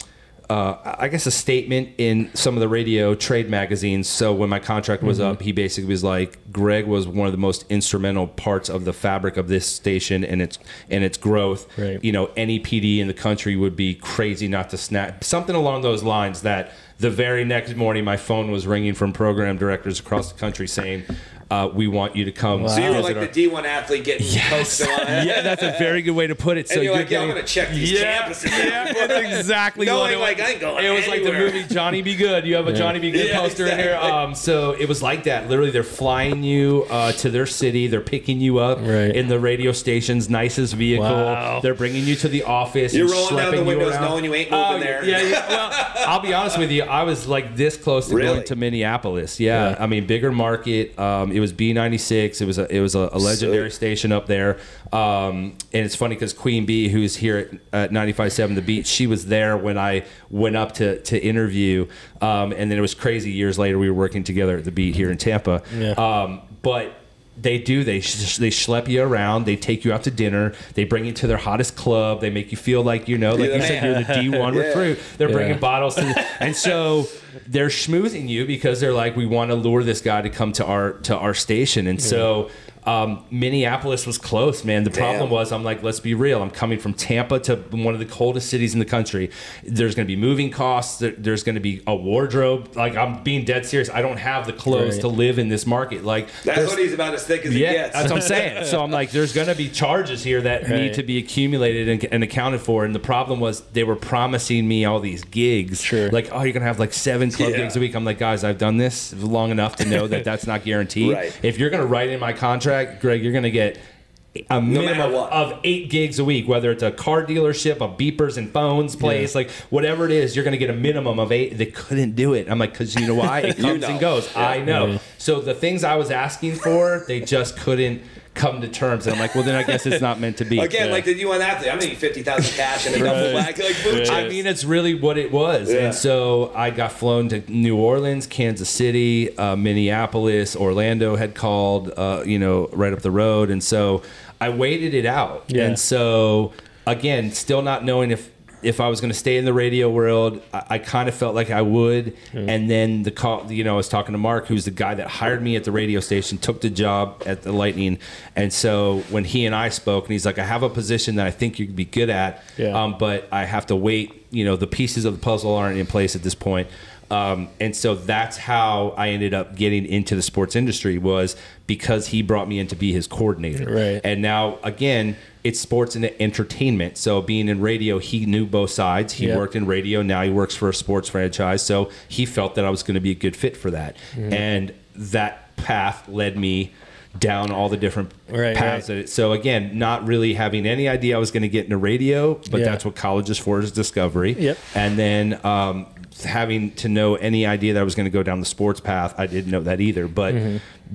uh, I guess a statement in some of the radio trade magazines. So when my contract was Mm-hmm. up, he basically was like, "Greg was one of the most instrumental parts of the fabric of this station and its and its growth. Right. You know, any PD in the country would be crazy not to snap something along those lines." That the very next morning, my phone was ringing from program directors across the country saying, uh, "We want you to come." so you were like our-" the D1 athlete getting coached on. yeah, that's a very good way to put it. And so you're like, "Yo, I'm gonna check these yeah, campuses." Yeah, that's exactly Knowing, what it like, was. I ain't going It was like the movie Johnny Be Good. You have a Johnny Be Good Yeah, poster in here. Um, so it was like that. Literally, they're flying you uh, to their city. They're picking you up Right. in the radio station's nicest vehicle. Wow. They're bringing you to the office. You're and rolling down the schlepping you windows around. knowing you ain't moving Oh, there. Yeah, yeah. Well, I'll be honest with you. I was like this close to Really? going to Minneapolis. Yeah. I mean, bigger market. Um, it was B96. It was a, it was a, a legendary Sick. station up there. Um, and it's funny because Queen Bee, who's here at, at 95.7 The Beat, she was there when I went up to, to interview. Um, and then it was crazy. Years later, we were working together at The Beat here in Tampa. Yeah. Um, but they do. They sh- they schlep you around. They take you out to dinner. They bring you to their hottest club. They make you feel like you know, like You're you the said, you're the D one Yeah. recruit. They're bringing bottles, to the, and so they're schmoozing you because they're like, we want to lure this guy to come to our to our station. And so um, Minneapolis was close, man. The problem Damn. was, I'm like, let's be real. I'm coming from Tampa to one of the coldest cities in the country. There's going to be moving costs. There, there's going to be a wardrobe. Like I'm being dead serious. I don't have the clothes Right. to live in this market. Like That's what he's about as thick as yeah, he gets. that's what I'm saying. So I'm like, there's going to be charges here that Right. need to be accumulated and, and accounted for. And the problem was they were promising me all these gigs. Sure. Like, oh, you're going to have like seven club Yeah. gigs a week. I'm like, guys, I've done this long enough to know that that's not guaranteed. Right. If you're going to write in my contract, Greg, you're going to get a minimum what. of eight gigs a week, whether it's a car dealership, a beepers and phones place, like whatever it is, you're going to get a minimum of eight. They couldn't do it. I'm like, because you know why? It You comes know. and goes. I know. So the things I was asking for, they just couldn't come to terms. And I'm like, well, then I guess it's not meant to be. Again, like the D1 athlete, I'm gonna fifty thousand cash and a double bag like food I mean, it's really what it was. Yeah. And so I got flown to New Orleans, Kansas City, uh, Minneapolis, Orlando had called, uh, you know, right up the road. And so I waited it out. Yeah. And so, again, still not knowing if. If I was going to stay in the radio world, I, I kind of felt like I would. And then the call, you know, I was talking to Mark, who's the guy that hired me at the radio station, took the job at the Lightning. And so when he and I spoke, and he's like, I have a position that I think you'd be good at. Yeah. Um, but I have to wait. You know, the pieces of the puzzle aren't in place at this point. Um, and so that's how I ended up getting into the sports industry was because he brought me in to be his coordinator. Right. And now again, it's sports and entertainment. So being in radio, he knew both sides. He Yeah. worked in radio. Now he works for a sports franchise. So he felt that I was going to be a good fit for that. Mm-hmm. And that path led me down all the different Right, paths right. that it- so again, not really having any idea I was going to get into radio, but Yeah. that's what college is for is discovery. Yep. And then um, having to know any idea that I was going to go down the sports path, I didn't know that either. But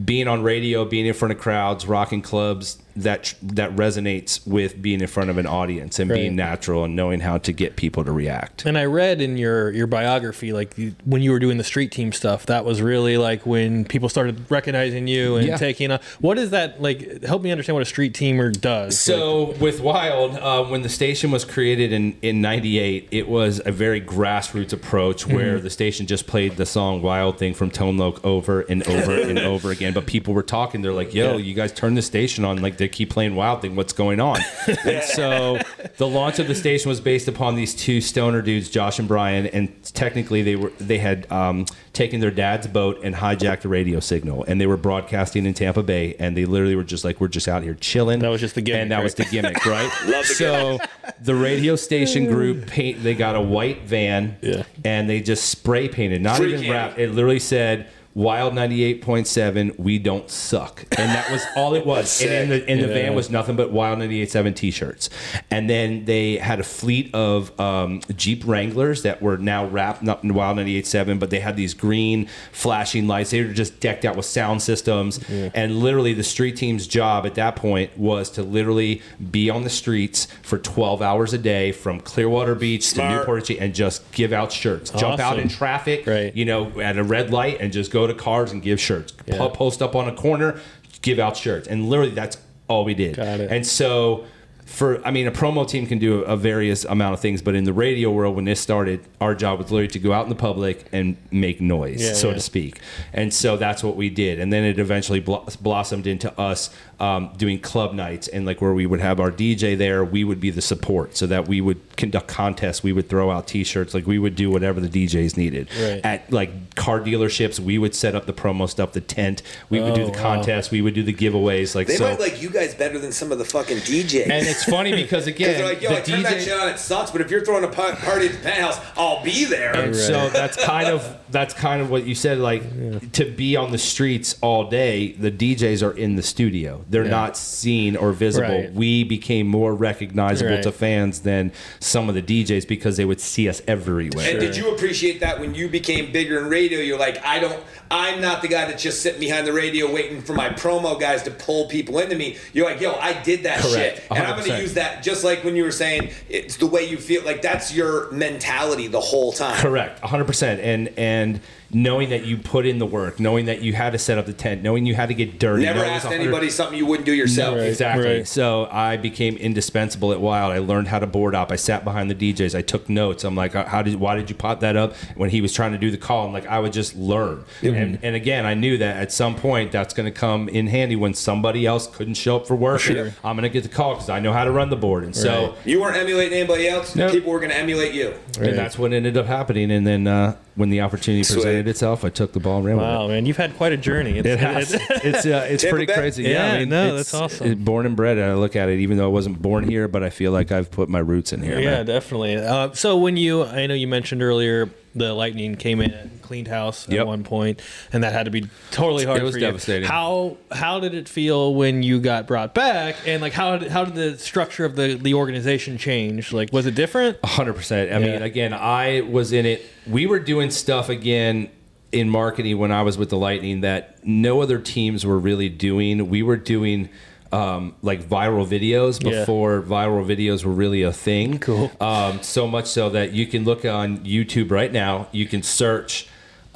being on radio, being in front of crowds, rocking clubs, that that resonates with being in front of an audience and Right. being natural and knowing how to get people to react. And I read in your your biography, like when you were doing the street team stuff, that was really like when people started recognizing you and Yeah. taking. A, what is that like? Help me understand what a street teamer does. So with Wild, uh, when the station was created in in '98, it was a very grassroots approach where the station just played the song "Wild Thing" from Tone Loc over and over and over again. But people were talking. They're like, "Yo, Yeah. you guys turn the station on. Like they keep playing Wild Thing. What's going on?" and so the launch of the station was based upon these two stoner dudes, Josh and Brian, and technically they were they had um, taken their dad's boat and hijacked a radio signal, and they were broadcasting in Tampa Bay, and they literally were just like, "We're just out here chilling." That was just the gimmick, and that was the gimmick, right? Love the so the radio station group paint. They got a white van, Yeah. and they just spray painted, not Free even candy. wrap. It literally said. Wild 98.7, we don't suck. And that was all it was. and in the, in the van was nothing but Wild 98.7 t shirts. And then they had a fleet of um, Jeep Wranglers that were now wrapped not in Wild 98.7, but they had these green flashing lights. They were just decked out with sound systems. And literally, the street team's job at that point was to literally be on the streets for 12 hours a day from Clearwater Beach to Smart. New Port Richey and just give out shirts. Jump out in traffic, Right. you know, at a red light and just go to cars and give shirts. Yeah. Post up on a corner, give out shirts. And literally that's all we did. And so for I mean a promo team can do a various amount of things, but in the radio world when this started, our job was literally to go out in the public and make noise, Yeah, so yeah. to speak. And so that's what we did. And then it eventually blo- blossomed into us um, doing club nights and like where we would have our DJ there, we would be the support so that we would conduct contests, we would throw out t-shirts, like we would do whatever the DJs needed. Right. At like car dealerships, we would set up the promo stuff, the tent, we would do Oh, the wow. contests, we would do the giveaways like They so might like you guys better than some of the fucking DJs. and it's funny because Because again, they're like, yo, the I turned that shit DJ, on, it sucks, but if you're throwing a party at the penthouse, I'll be there. and so that's kind of that's kind of what you said. Like to be on the streets all day, the DJs are in the studio; they're Yeah. not seen or visible. Right. We became more recognizable Right. to fans than some of the DJs because they would see us everywhere. And did you appreciate that when you became bigger in radio? You're like, I don't, I'm not the guy that's just sitting behind the radio waiting for my promo guys to pull people into me. You're like, yo, I did that Correct. shit. And I'm going to 100%. use that just like when you were saying it's the way you feel. Like that's your mentality the whole time. Correct, 100%. And and knowing that you put in the work, knowing that you had to set up the tent, knowing you had to get dirty. Never knowing it was asked anybody something you wouldn't do yourself. No, exactly. right. So I became indispensable at Wild. I learned how to board up. I sat behind the DJs. I took notes. I'm like, how did, why did you pop that up? When he was trying to do the call, I'm like, I would just learn. And, and again, I knew that at some point that's going to come in handy when somebody else couldn't show up for work. Sure. I'm going to get the call because I know how to run the board. And so, Right. You weren't emulating anybody else. Nope. People were going to emulate you. Right. and that's what ended up happening. And then uh, when the opportunity Sweet. presented itself, I took the ball and ran with it. Wow, man, you've had quite a journey. It's, It has. it's- It's uh, it's Tampa pretty Bay? crazy. Yeah, I mean, no, it's- that's awesome. it- born and bred. I look at it, even though I wasn't born here, but I feel like I've put my roots in here. Yeah, man. definitely. Uh, so when you, I know you mentioned earlier, the lightning came in, and cleaned house at Yep. one point, and that had to be totally hard. It was for you. devastating. How how did it feel when you got brought back, and like how did, how did the structure of the the organization change? Like, was it different? hundred percent. I mean, again, I was in it. We were doing stuff again in marketing when I was with the Lightning that no other teams were really doing. We were doing. Um, like viral videos Yeah. before viral videos were really a thing. Cool. Um, so much so that you can look on YouTube right now. You can search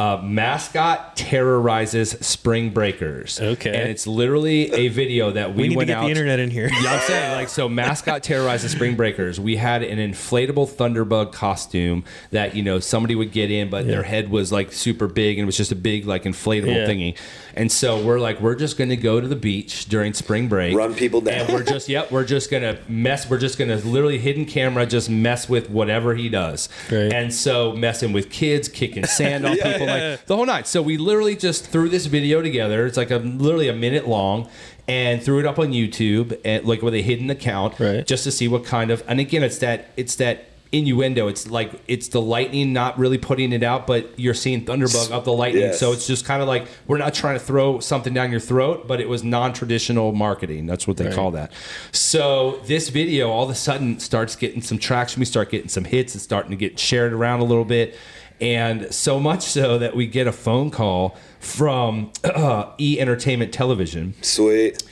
uh, mascot terrorizes spring breakers. Okay. and it's literally a video that we, We need to went get out the internet in here. yeah, I'm saying like so. Mascot terrorizes spring breakers. We had an inflatable thunderbug costume that you know somebody would get in, but their head was like super big and it was just a big like inflatable Yeah. thingy. And so we're like, we're just going to go to the beach during spring break, Run people down. and we're just yep, we're just gonna mess. We're just gonna literally hidden camera just mess with whatever he does. Right. And so messing with kids, kicking sand on Yeah, people, yeah, like the whole night. So we literally just threw this video together. It's like a literally a minute long. And threw it up on YouTube, and like with a hidden account, Right. just to see what kind of. And again, it's that it's that innuendo. It's like it's the lightning not really putting it out, but you're seeing Thunderbug up the lightning. Yes. So it's just kind of like we're not trying to throw something down your throat, but it was non-traditional marketing. That's what they Right. call that. So this video all of a sudden starts getting some traction. We start getting some hits. It's starting to get shared around a little bit. And so much so that we get a phone call from uh, E Entertainment Television. Sweet.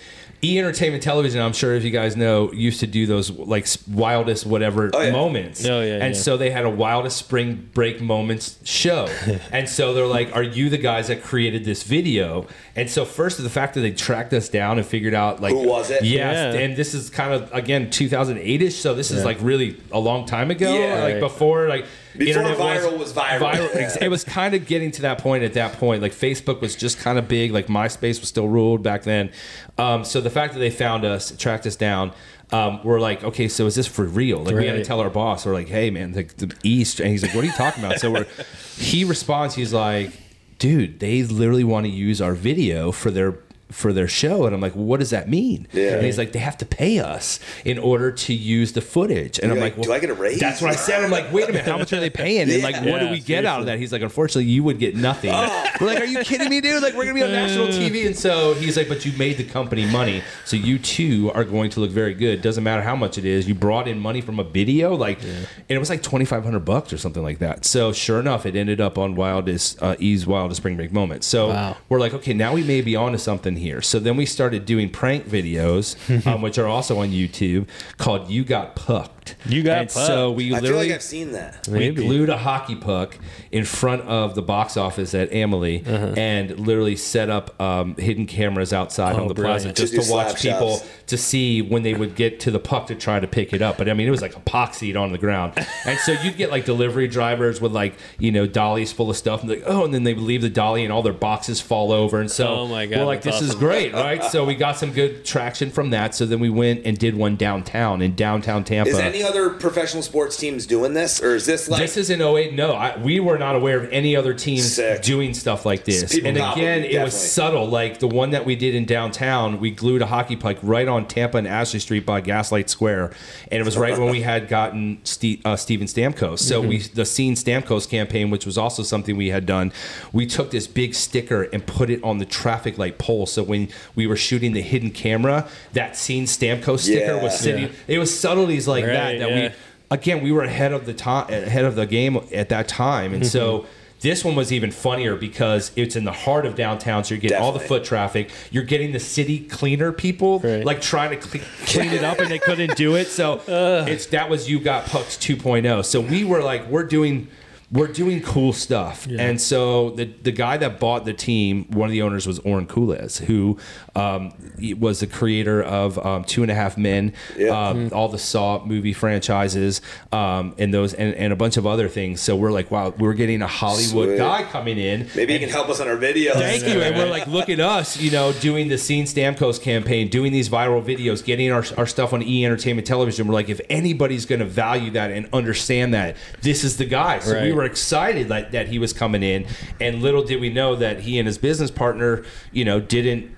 E Entertainment Television, I'm sure if you guys know, used to do those like wildest whatever Oh, yeah. moments. Oh, yeah, And yeah. so they had a wildest spring break moments show. and so they're like, Are you the guys that created this video? And so first the fact that they tracked us down and figured out like Who was it? Yes. Yeah. And this is kind of again 2008 ish. So this is like really a long time ago. Yeah. like Right. before like Before internet viral was viral. Ex- It was kind of getting to that point at that point. Like Facebook was just kind of big. Like MySpace was still ruled back then. Um, so the fact that they found us, tracked us down, um, we're like, okay, so is this for real? Like we got to tell our boss. We're like, hey man, the, the East, and he's like, what are you talking about? So we're, he responds, he's like, dude, they literally want to use our video for their for their show and I'm like well, what does that mean? Yeah. and he's like they have to pay us in order to use the footage. And You're I'm like, like, "Do I get a raise?" that's what I said. I'm like wait a minute. How much are they paying? And like Yeah. what do we get out of that? he's like unfortunately you would get nothing. Oh. we're like are you kidding me dude? Like we're gonna be on national TV and so he's like but you made the company money so you too are going to look very good. Doesn't matter how much it is. You brought in money from a video like and it was like 2500 bucks or something like that. So sure enough it ended up on wildest uh, E's wildest spring break moment. So Wow. we're like okay now we may be onto something here. So then we started doing prank videos um, which are also on YouTube called you got pucked You Got and so we I feel literally like I've seen that. we Maybe. glued a hockey puck in front of the box office at Amalie Uh-huh. and literally set up um, hidden cameras outside Oh, on the plaza just To to, watch slap people shots. to see when they would get to the puck to try to pick it up. But I mean, it was like epoxied on the ground, and so you'd get like delivery drivers with like you know dollies full of stuff, and like oh, and then they would leave the dolly and all their boxes fall over, and so Oh my God, we're like, that's this is great, right? so we got some good traction from that. So then we went and did one downtown in downtown Tampa. Is any other professional sports teams doing this, or is this like This is in 08. No, I, we were not aware of any other teams Sick. doing stuff like this. People and copy, again, it was subtle. Like the one that we did in downtown, we glued a hockey puck right on Tampa and Ashley Street by Gaslight Square, and it was right when we had gotten Steve, uh, Steven Stamkos. So we Mm-hmm. the Seen Stamkos campaign, which was also something we had done. We took this big sticker and put it on the traffic light pole. So when we were shooting the hidden camera, that Seen Stamkos sticker Yeah. was sitting. Yeah. It was subtleties like that Right, that yeah. we again we were ahead of the time ahead of the game at that time. And so mm-hmm. this one was even funnier because it's in the heart of downtown so you're getting all the foot traffic. You're getting the city cleaner people Right. like trying to cle clean it up and they couldn't do it. So it's that was you got pucks 2.0 so we were like we're doing we're doing cool stuff. And so the the guy that bought the team, one of the owners was Oren Koules, who um, was the creator of um, Two and a Half Men, Yeah. um, all the Saw movie franchises, um, and those and, and a bunch of other things. So we're like, wow, we're getting a Hollywood Sweet. guy coming in. maybe he can help us on our videos? Thank you. And we're like, look at us, you know, doing the Seen Stamkos campaign, doing these viral videos, getting our, our stuff on E Entertainment Television. We're like, if anybody's going to value that and understand that, this is the guy. So we Right. Were excited that, that he was coming in. And little did we know that he and his business partner, you know, didn't,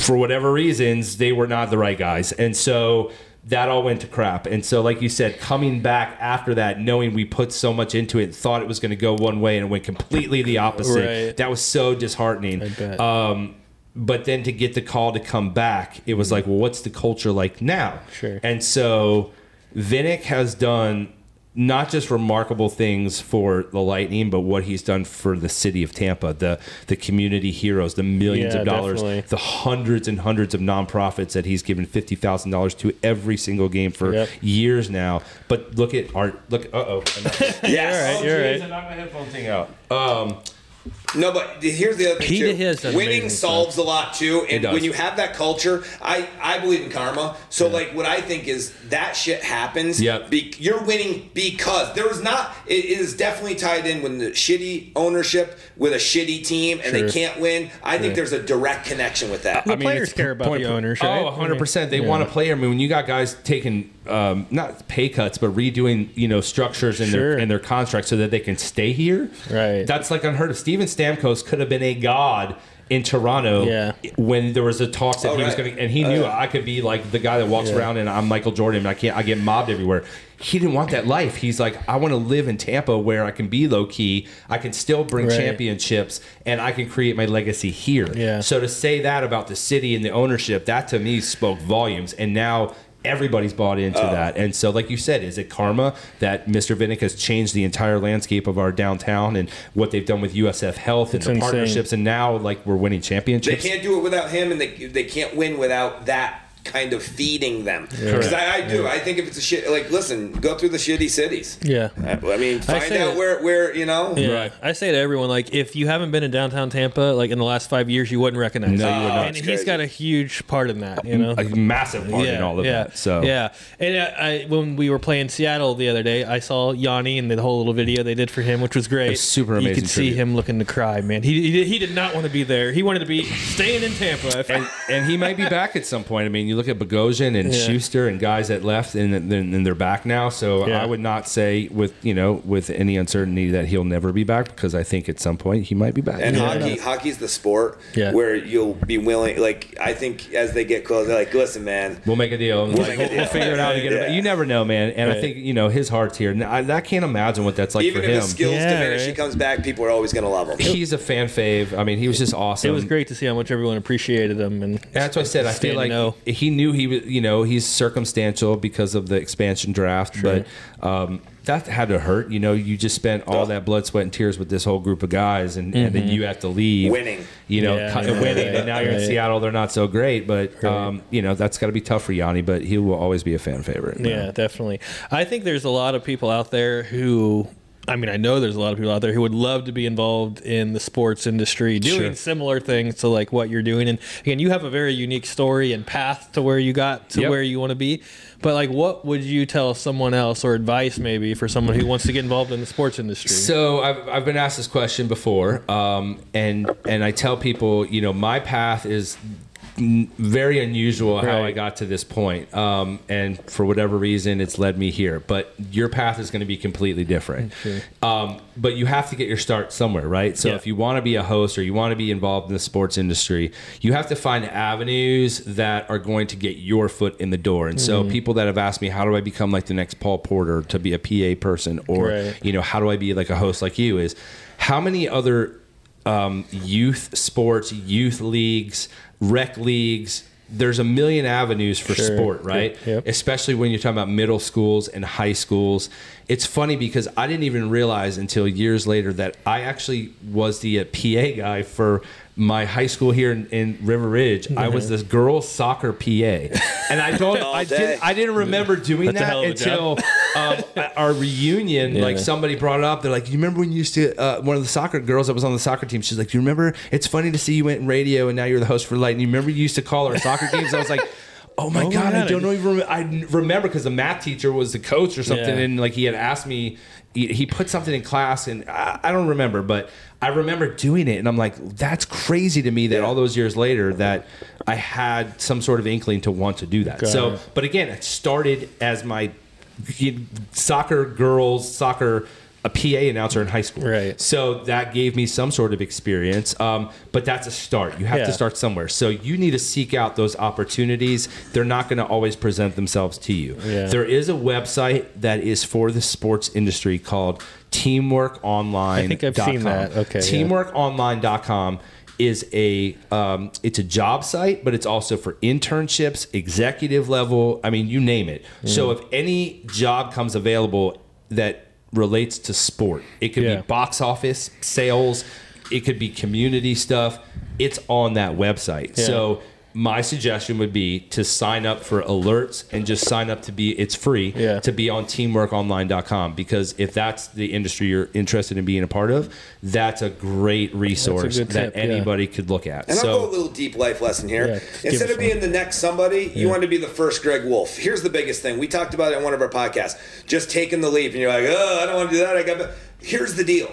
for whatever reasons, they were not the right guys. And so that all went to crap. And so, like you said, coming back after that, knowing we put so much into it, thought it was going to go one way and it went completely the opposite. Right. That was so disheartening. Um, but then to get the call to come back, it was like, well, what's the culture like now? Sure. And so Vinik has done not just remarkable things for the Lightning, but what he's done for the city of Tampa, the the community heroes, the millions Yeah, of dollars, definitely. the hundreds and hundreds of nonprofits that he's given fifty thousand dollars to every single game for Yep. years now. But look at our look. Uh oh. Yes. You're right, you're right. I knocked my headphone thing out. Um, No, but here's the other thing He too. has done Winning amazing solves a lot too, and when you have that culture, I I believe in karma. So like, what I think is that shit happens. Yep. Be, you're winning because there is not. It is definitely tied in when the shitty ownership with a shitty team and they can't win. I think there's a direct connection with that. The players care about point- the owners, Oh, right? 100%. They Yeah. want to play. I mean, when you got guys taking um, not pay cuts, but redoing, you know, structures in their in their contracts so that they can stay here. Right. That's like unheard of. Steven Stamkos could have been a god in Toronto Yeah. when there was a talks that Oh, he was going to, and he oh, knew I could be like the guy that walks Yeah. around and I'm Michael Jordan and I can't, I get mobbed everywhere. He didn't want that life. He's like, I want to live in Tampa where I can be low key. I can still bring Right. championships and I can create my legacy here. Yeah. So to say that about the city and the ownership, that to me spoke volumes. And now everybody's bought into Oh. that. And so, like you said, is it karma that Mr. Vinik has changed the entire landscape of our downtown and what they've done with USF Health and It's the insane. partnerships, and now like we're winning championships. They can't do it without him, and they they can't win without that kind of feeding them. Because I, I do. I think if it's a shit, like listen, go through the shitty cities. Yeah. I mean, find say out that- where where you know. Yeah, I say to everyone, like, if you haven't been in downtown Tampa, like in the last five years, you wouldn't recognize. No, it. you would not. And he's got a huge part in that, you know. a massive part in all of yeah, that. So yeah, and I, I, when we were playing Seattle the other day, I saw Yanni and the whole little video they did for him, which was great. was super You amazing could see him looking to cry, man. He, he he did not want to be there. He wanted to be staying in Tampa. And, and he might be back at some point. I mean, you look at Bogosian and Yeah. Schuster and guys that left, and then and they're back now. So Yeah. I would not say with you know with any uncertainty that he'll never be back because I think at some point he might be back. And Yeah. hockey, hockey's the sport Yeah. where you'll be willing. Like I think as they get closer, they're like, listen, man. We'll make a deal. We'll, make a deal. we'll figure it out and get it. Yeah. back. You never know, man. And I think you know his heart's here. I, I can't imagine what that's like Even for if him. his skills Yeah, diminish, he comes back. People are always going to love him. He's a fan fave. I mean, he was just awesome. it was great to see how much everyone appreciated him, and That's what I said. I feel like no. he knew he was, you know, he's circumstantial because of the expansion draft, but um, that had to hurt. You know, you just spent all that blood, sweat, and tears with this whole group of guys, and, and then you have to leave Winning. You know, Yeah, cut- yeah, winning, right, and now you're in. Seattle. They're not so great, but um, you know that's got to be tough for Yanni. But he will always be a fan favorite. Yeah, definitely. I think there's a lot of people out there who. I mean, I know there's a lot of people out there who would love to be involved in the sports industry, doing Sure. similar things to like what you're doing. And again, you have a very unique story and path to where you got to Yep. where you want to be. But like, what would you tell someone else or advice maybe for someone who wants to get involved in the sports industry? So I've, I've been asked this question before, um, and and I tell people, you know, my path is very unusual how I got to this point, um, and for whatever reason, it's led me here. But your path is going to be completely different. Um, but you have to get your start somewhere, right? So Yeah. if you want to be a host or you want to be involved in the sports industry, you have to find avenues that are going to get your foot in the door. And so people that have asked me, how do I become like the next Paul Porter to be a PA person, or Right. you know, how do I be like a host like you? Is how many other um, youth sports, youth leagues, rec leagues? There's a million avenues for Sure. sport, right? Yep. Especially when you're talking about middle schools and high schools. It's funny because I didn't even realize until years later that I actually was the uh, PA guy for my high school here in, in River Ridge. I was this girls soccer PA, and I don't, I didn't, I didn't remember doing That's that hell of a until um, our reunion. Yeah. Like somebody brought it up. They're like, "You remember when you used to uh, one of the soccer girls that was on the soccer team?" She's like, Do "You remember? It's funny to see you went in radio and now you're the host for Light. And you remember you used to call our soccer games?" I was like. Oh my Oh my god! I don't know even. Rem- I remember because the math teacher was the coach or something, Yeah. and like he had asked me. He, he put something in class, and I, I don't remember, but I remember doing it, and I'm like, that's crazy to me that all those years later that I had some sort of inkling to want to do that. Got so, it. but again, it started as my soccer girls soccer a PA announcer in high school. Right. So that gave me some sort of experience. Um, but that's a start. You have Yeah. to start somewhere. So you need to seek out those opportunities. They're not going to always present themselves to you. Yeah. There is a website that is for the sports industry called Teamwork Online. I think I've seen that. Okay. Teamworkonline.com is a um, it's a job site, but it's also for internships, executive level. I mean, you name it. So Mm. if any job comes available that relates to sport, it could Yeah. be box office sales, it could be community stuff. It's on that website. Yeah. So my suggestion would be to sign up for alerts and just sign up to be it's free Yeah. to be on teamworkonline.com because if that's the industry you're interested in being a part of that's a great resource good that tip, yeah. anybody could look at And I'll so go a little deep life lesson here. Yeah, Instead of being one. the next somebody, you want to be the first Greg Wolf. Here's the biggest thing. We talked about it in one of our podcasts. Just taking the leap, and you're like, oh, I don't want to do that. I got. Here's the deal.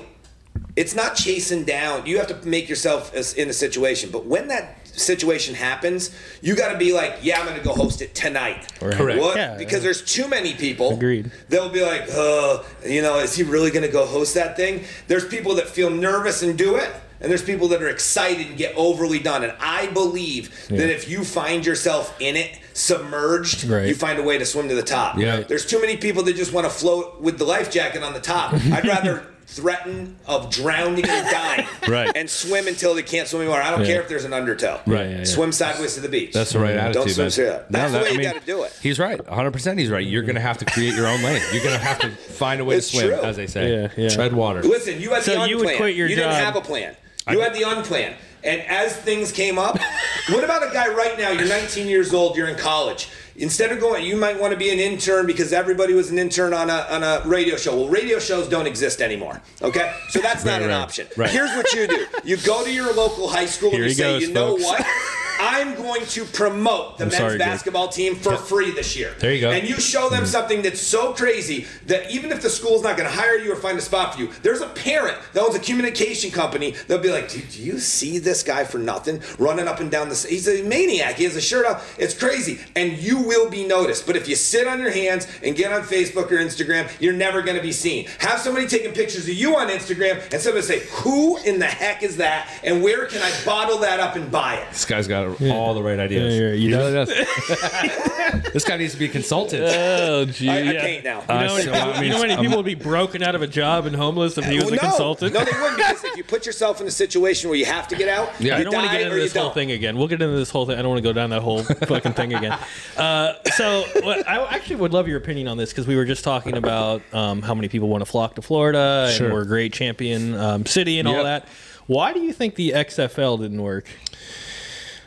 It's not chasing down. You have to make yourself in a situation. But when that situation happens, you got to be like, yeah, I'm going to go host it tonight. Right. Correct. What? Yeah, because yeah. there's too many people. Agreed. They'll be like, oh, you know, is he really going to go host that thing? There's people that feel nervous and do it. And there's people that are excited and get overly done. And I believe that if you find yourself in it, submerged, Right. you find a way to swim to the top. Yeah. There's too many people that just want to float with the life jacket on the top. I'd rather threaten of drowning and dying, Right. and swim until they can't swim anymore. I don't Yeah. care if there's an undertow. Right. Yeah, yeah. Swim sideways to the beach. That's the right attitude. Don't swim man. straight up. That's No, the that- way I you mean, got to do it. He's right. 100% he's right. You're going to have to create your own lane. You're going to have to find a way It's to swim, true. as they say. Yeah, yeah. Tread water. Listen, you had So the unplan. you would quit your you job. didn't have a plan. You had the unplanned. And as things came up, what about a guy right now? You're 19 years old. You're in college. Instead of going, you might want to be an intern because everybody was an intern on a, on a radio show. Well, radio shows don't exist anymore. Okay, so that's not Right, an option. right. Here's what you do: you go to your local high school Here and you say, goes, you know folks. what? I'm going to promote the I'm men's sorry, Greg. basketball team for free this year. There you go. And you show them mm. something that's so crazy that even if the school's not going to hire you or find a spot for you, there's a parent that owns a communication company. that'll be like, "Dude, do you see this guy for nothing running up and down the? He's a maniac. He has a shirt off. It's crazy." And you will be noticed. But if you sit on your hands and get on Facebook or Instagram, you're never going to be seen. Have somebody taking pictures of you on Instagram and somebody say, "Who in the heck is that? And where can I bottle that up and buy it?" This guy's got all the right ideas. Yeah, you're- you know- really this guy needs to be consulted. Oh, gee. I, I yeah. can't now. You know, how many so, people, I mean, you know how many I'm- people would be broken out of a job and homeless if he was Well, a no, consultant? No, they wouldn't because if you put yourself in a situation where you have to get out, Yeah. you I don't want to get into this whole don't. thing again. We'll get into this whole thing. I don't want to go down that whole fucking thing again. Uh, so, what, I actually would love your opinion on this because we were just talking about um, how many people want to flock to Florida Sure. and we're a great champion um, city and all that. Why do you think the XFL didn't work?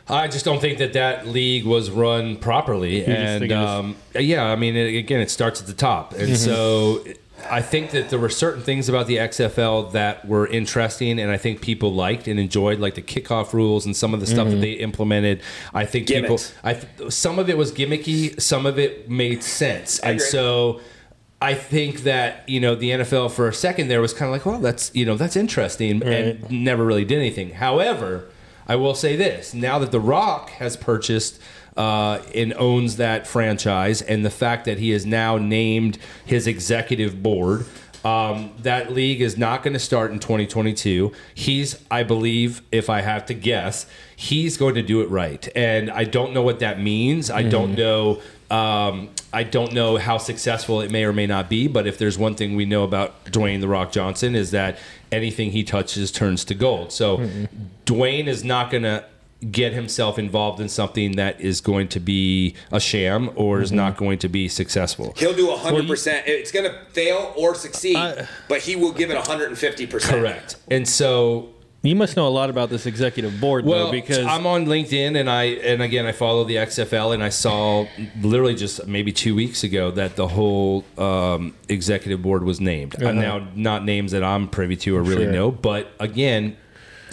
I just don't think that that league was run properly, just and um, yeah, I mean, it, again, it starts at the top, and Mm-hmm. so I think that there were certain things about the XFL that were interesting, and I think people liked and enjoyed, like the kickoff rules and some of the stuff Mm-hmm. that they implemented. I think Gimmicks. people, I th- some of it was gimmicky, some of it made sense, and so. I think that you know the NFL for a second there was kind of like, well, that's you know that's interesting, and never really did anything. However, I will say this: now that The Rock has purchased uh, and owns that franchise, and the fact that he has now named his executive board. Um, that league is not going to start in 2022. He's, I believe, if I have to guess, he's going to do it right. And I don't know what that means. I don't know. Um, I don't know how successful it may or may not be. But if there's one thing we know about Dwayne the Rock Johnson is that anything he touches turns to gold. So mm-hmm. Dwayne is not going to get himself involved in something that is going to be a sham or is mm-hmm. not going to be successful. He'll do 100%. it's going to fail or succeed, I- but he will give it 150%. Correct. And so You must know a lot about this executive board, Well, though, because I'm on LinkedIn and I and again I follow the XFL and I saw literally just maybe two weeks ago that the whole um, executive board was named. Uh, now, not names that I'm privy to or really Sure. know, but again,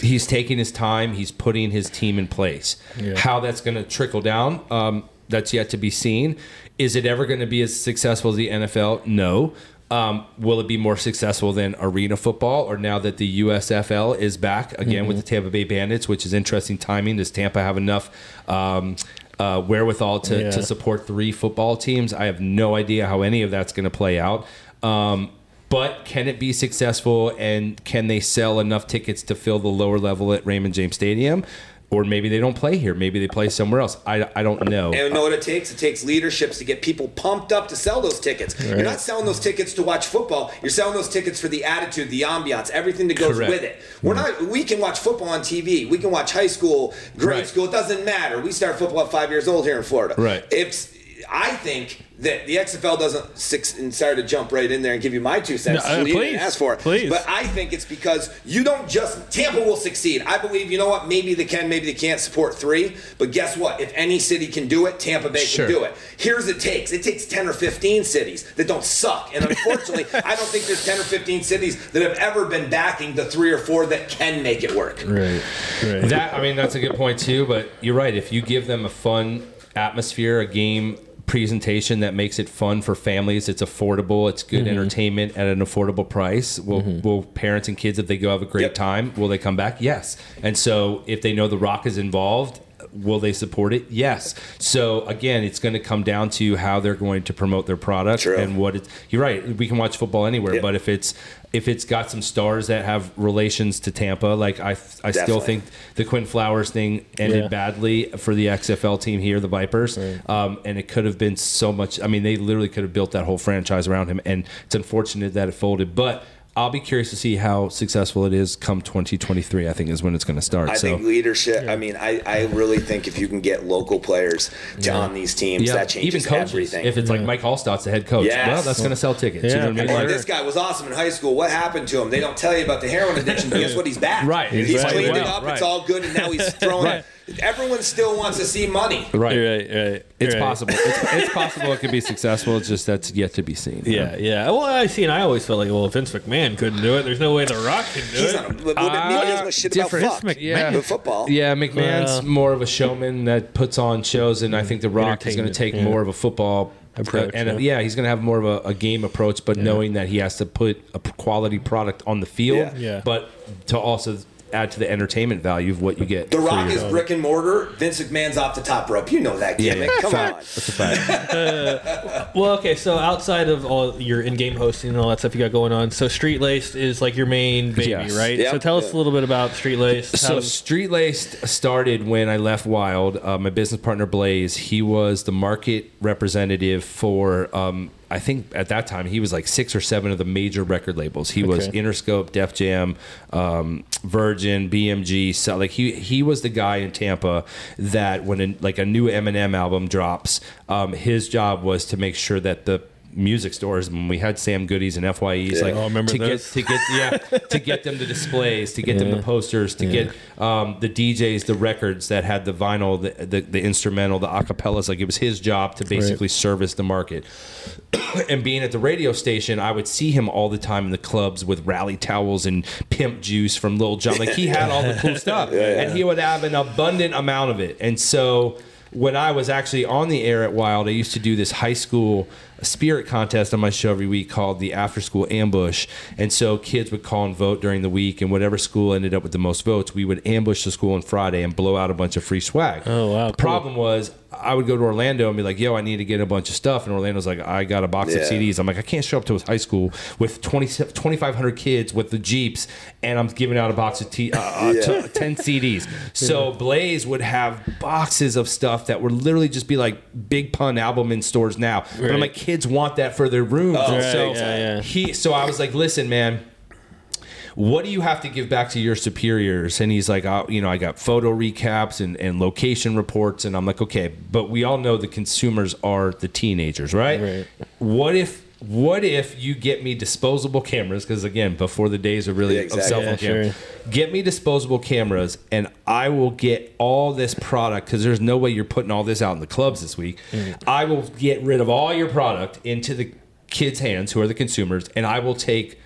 he's taking his time. He's putting his team in place. Yeah. How that's going to trickle down, um, that's yet to be seen. Is it ever going to be as successful as the NFL? No. Um, will it be more successful than arena football or now that the USFL is back again with the Mm-hmm. Tampa Bay Bandits, which is interesting timing? Does Tampa have enough um, uh, wherewithal to, Yeah. to support three football teams? I have no idea how any of that's going to play out. Um, but can it be successful and can they sell enough tickets to fill the lower level at Raymond James Stadium? Or maybe they don't play here. Maybe they play somewhere else. I, I don't know. And you know what it takes? It takes leaderships to get people pumped up to sell those tickets. You're not selling those tickets to watch football. You're selling those tickets for the attitude, the ambiance, everything that goes Correct. with it. We're not. We can watch football on TV. We can watch high school, grade Right. school. It doesn't matter. We start football at five years old here in Florida. Right. It's. I think that the XFL doesn't six and sorry to jump right in there and give you my two cents. No, uh, please, ask for it. please. But I think it's because you don't just Tampa will succeed. I believe you know what? Maybe they can, maybe they can't support three. But guess what? If any city can do it, Tampa Bay Sure. can do it. Here's it takes. It takes ten or fifteen cities that don't suck. And unfortunately, I don't think there's ten or fifteen cities that have ever been backing the three or four that can make it work. right, right. That I mean, that's a good point too. But you're right. If you give them a fun atmosphere, a game presentation that makes it fun for families, it's affordable, it's good mm-hmm. entertainment at an affordable price. Will mm-hmm. will parents and kids, if they go have a great Yep. time, will they come back? Yes. And so if they know the Rock is involved. Will they support it? Yes. So again, it's going to come down to how they're going to promote their product True. and what it's. You're right. We can watch football anywhere, Yep. but if it's if it's got some stars that have relations to Tampa, like I, I still think the Quinn Flowers thing ended Yeah. badly for the XFL team here, the Vipers, um, and it could have been so much. I mean, they literally could have built that whole franchise around him, and it's unfortunate that it folded. But I'll be curious to see how successful it is come 2023. I think is when it's going to start. I so think leadership. I mean, I, I really think if you can get local players to on these teams, that changes even coaches. everything. If it's like Mike Alstott's the head coach, Yes. well, that's going to sell tickets. You know what I mean? Like- this guy was awesome in high school. What happened to him? They don't tell you about the heroin addiction, but guess what? He's back. Right. He's He's cleaned playing it well. up. It's all good, and now he's throwing. Everyone still wants to see money. right. Right, right. It's right. possible. It's, it's possible it could be successful. It's just that's yet to be seen. Yeah, yeah. Well, I see, and I always felt like, well, Vince McMahon couldn't do it. There's no way The Rock can do He's it. not a, but, but Neil doesn't know shit about fuck. Vince Yeah. But football. Yeah, McMahon's Well- more of a showman that puts on shows, and I think The Rock is going to take yeah. more of a football Approach, And uh, yeah. yeah, he's going to have more of a, a game approach, but knowing that he has to put a quality product on the field, Yeah. Yeah. but to also add to the entertainment value of what you get. The Rock your- is brick and mortar. Vince McMahon's off the top rope. You know that gimmick. yeah. Come Fact. on. That's a fact. Well, okay, so outside of all your in-game hosting and all that stuff you got going on, so Street Laced is like your main baby, Yes. right? Yeah. So tell us Yeah. a little bit about Street Laced. So Street Laced started when I left Wild. Uh, my business partner Blaze, he was the market representative for. Um, I think at that time he was like six or seven of the major record labels. He was Interscope, Def Jam, um, Virgin, BMG. So like he he was the guy in Tampa that when a, like a new Eminem album drops, um, his job was to make sure that the music stores when we had Sam Goodies and FYEs like Oh, remember to those? get to get yeah to get them the displays to get them the posters to get um, the DJs the records that had the vinyl the, the the instrumental the acapellas like it was his job to basically service the market. And being at the radio station I would see him all the time in the clubs with rally towels and pimp juice from Lil Jon. Like he had all the cool stuff. And he would have an abundant amount of it. And so when I was actually on the air at Wild, I used to do this high school spirit contest on my show every week called the After School Ambush. And so kids would call and vote during the week, and whatever school ended up with the most votes, we would ambush the school on Friday and blow out a bunch of free swag. Oh, wow, The cool. problem was I would go to Orlando and be like, "Yo, I need to get a bunch of stuff," and Orlando's like, "I got a box of CDs." I'm like, "I can't show up to his high school with 20, 2,500 kids with the Jeeps, and I'm giving out a box of t- uh, uh, Yeah. t- 10 CDs." So Blaze would have boxes of stuff that would literally just be like Big Pun album in stores now. But I'm like, kids want that for their rooms. Oh, right, so yeah, yeah. he, so I was like, "Listen, man." What do you have to give back to your superiors? And he's like, oh, you know, I got photo recaps and, and location reports. And I'm like, okay, but we all know the consumers are the teenagers, right? Right. What if, what if you get me disposable cameras? Because again, before the days of really Yeah, of cell phone Yeah, cameras, sure. get me disposable cameras, and I will get all this product. Because there's no way you're putting all this out in the clubs this week. Mm-hmm. I will get rid of all your product into the kids' hands, who are the consumers, and I will take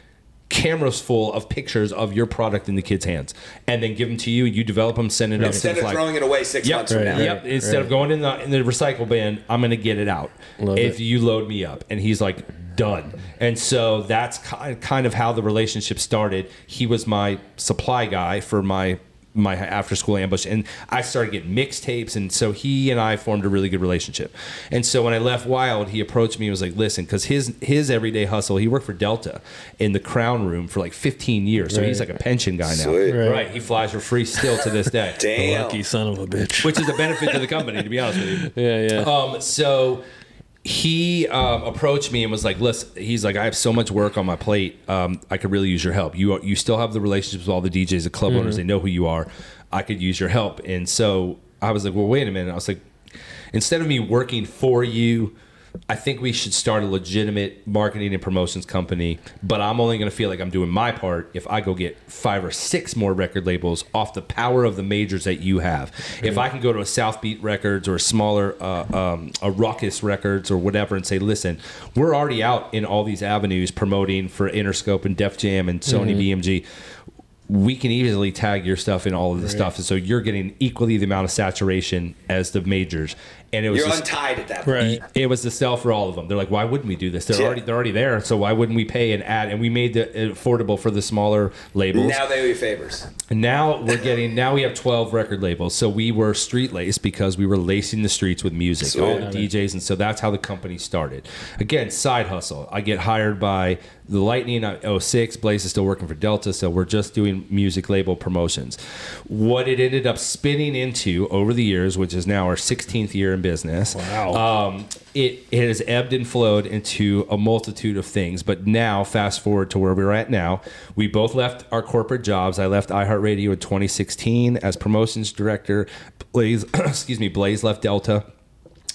cameras full of pictures of your product in the kids' hands, and then give them to you. You develop them, send it up. Instead of flag. throwing it away six Yep. months from Right, now. Yep. Instead of going in the in the recycle bin, I'm gonna get it out Love if it. you load me up. And he's like, done. And so that's ki- kind of how the relationship started. He was my supply guy for my my after school ambush and I started getting mixtapes and so he and I formed a really good relationship. And so when I left Wild, he approached me and was like, "Listen, cuz his his everyday hustle, he worked for Delta in the crown room for like 15 years. So he's like a pension guy now. Right. Right. He flies for free still to this day. Damn. Lucky son of a bitch. Which is a benefit to the company, to be honest with you. yeah, yeah. Um, so he um, approached me and was like, "Listen, he's like, I have so much work on my plate. Um, I could really use your help. You are, you still have the relationships with all the DJs, the club owners. They know who you are. I could use your help." And so I was like, "Well, wait a minute." I was like, "Instead of me working for you." I think we should start a legitimate marketing and promotions company, but I'm only going to feel like I'm doing my part if I go get five or six more record labels off the power of the majors that you have. If I can go to a South Beat Records or a smaller, uh, um, a Ruckus Records or whatever, and say, listen, we're already out in all these avenues promoting for Interscope and Def Jam and Sony BMG. We can easily tag your stuff in all of the stuff, and so you're getting equally the amount of saturation as the majors. And it was You're just, untied at that point. Right. it was the sell for all of them. They're like, why wouldn't we do this? They're Yeah. already they're already there, so why wouldn't we pay an ad? And we made it uh, affordable for the smaller labels. Now they owe you favors. And now we're getting now we have 12 record labels. So we were street laced because we were lacing the streets with music, Sweet. all the DJs, and so that's how the company started. Again, side hustle. I get hired by the Lightning at 06. Blaze is still working for Delta, so we're just doing music label promotions. What it ended up spinning into over the years, which is now our 16th year in business. Wow. Um, it, it has ebbed and flowed into a multitude of things. But now, fast forward to where we're at now, we both left our corporate jobs. I left iHeartRadio in 2016 as promotions director. Blaze, excuse me, Blaze left Delta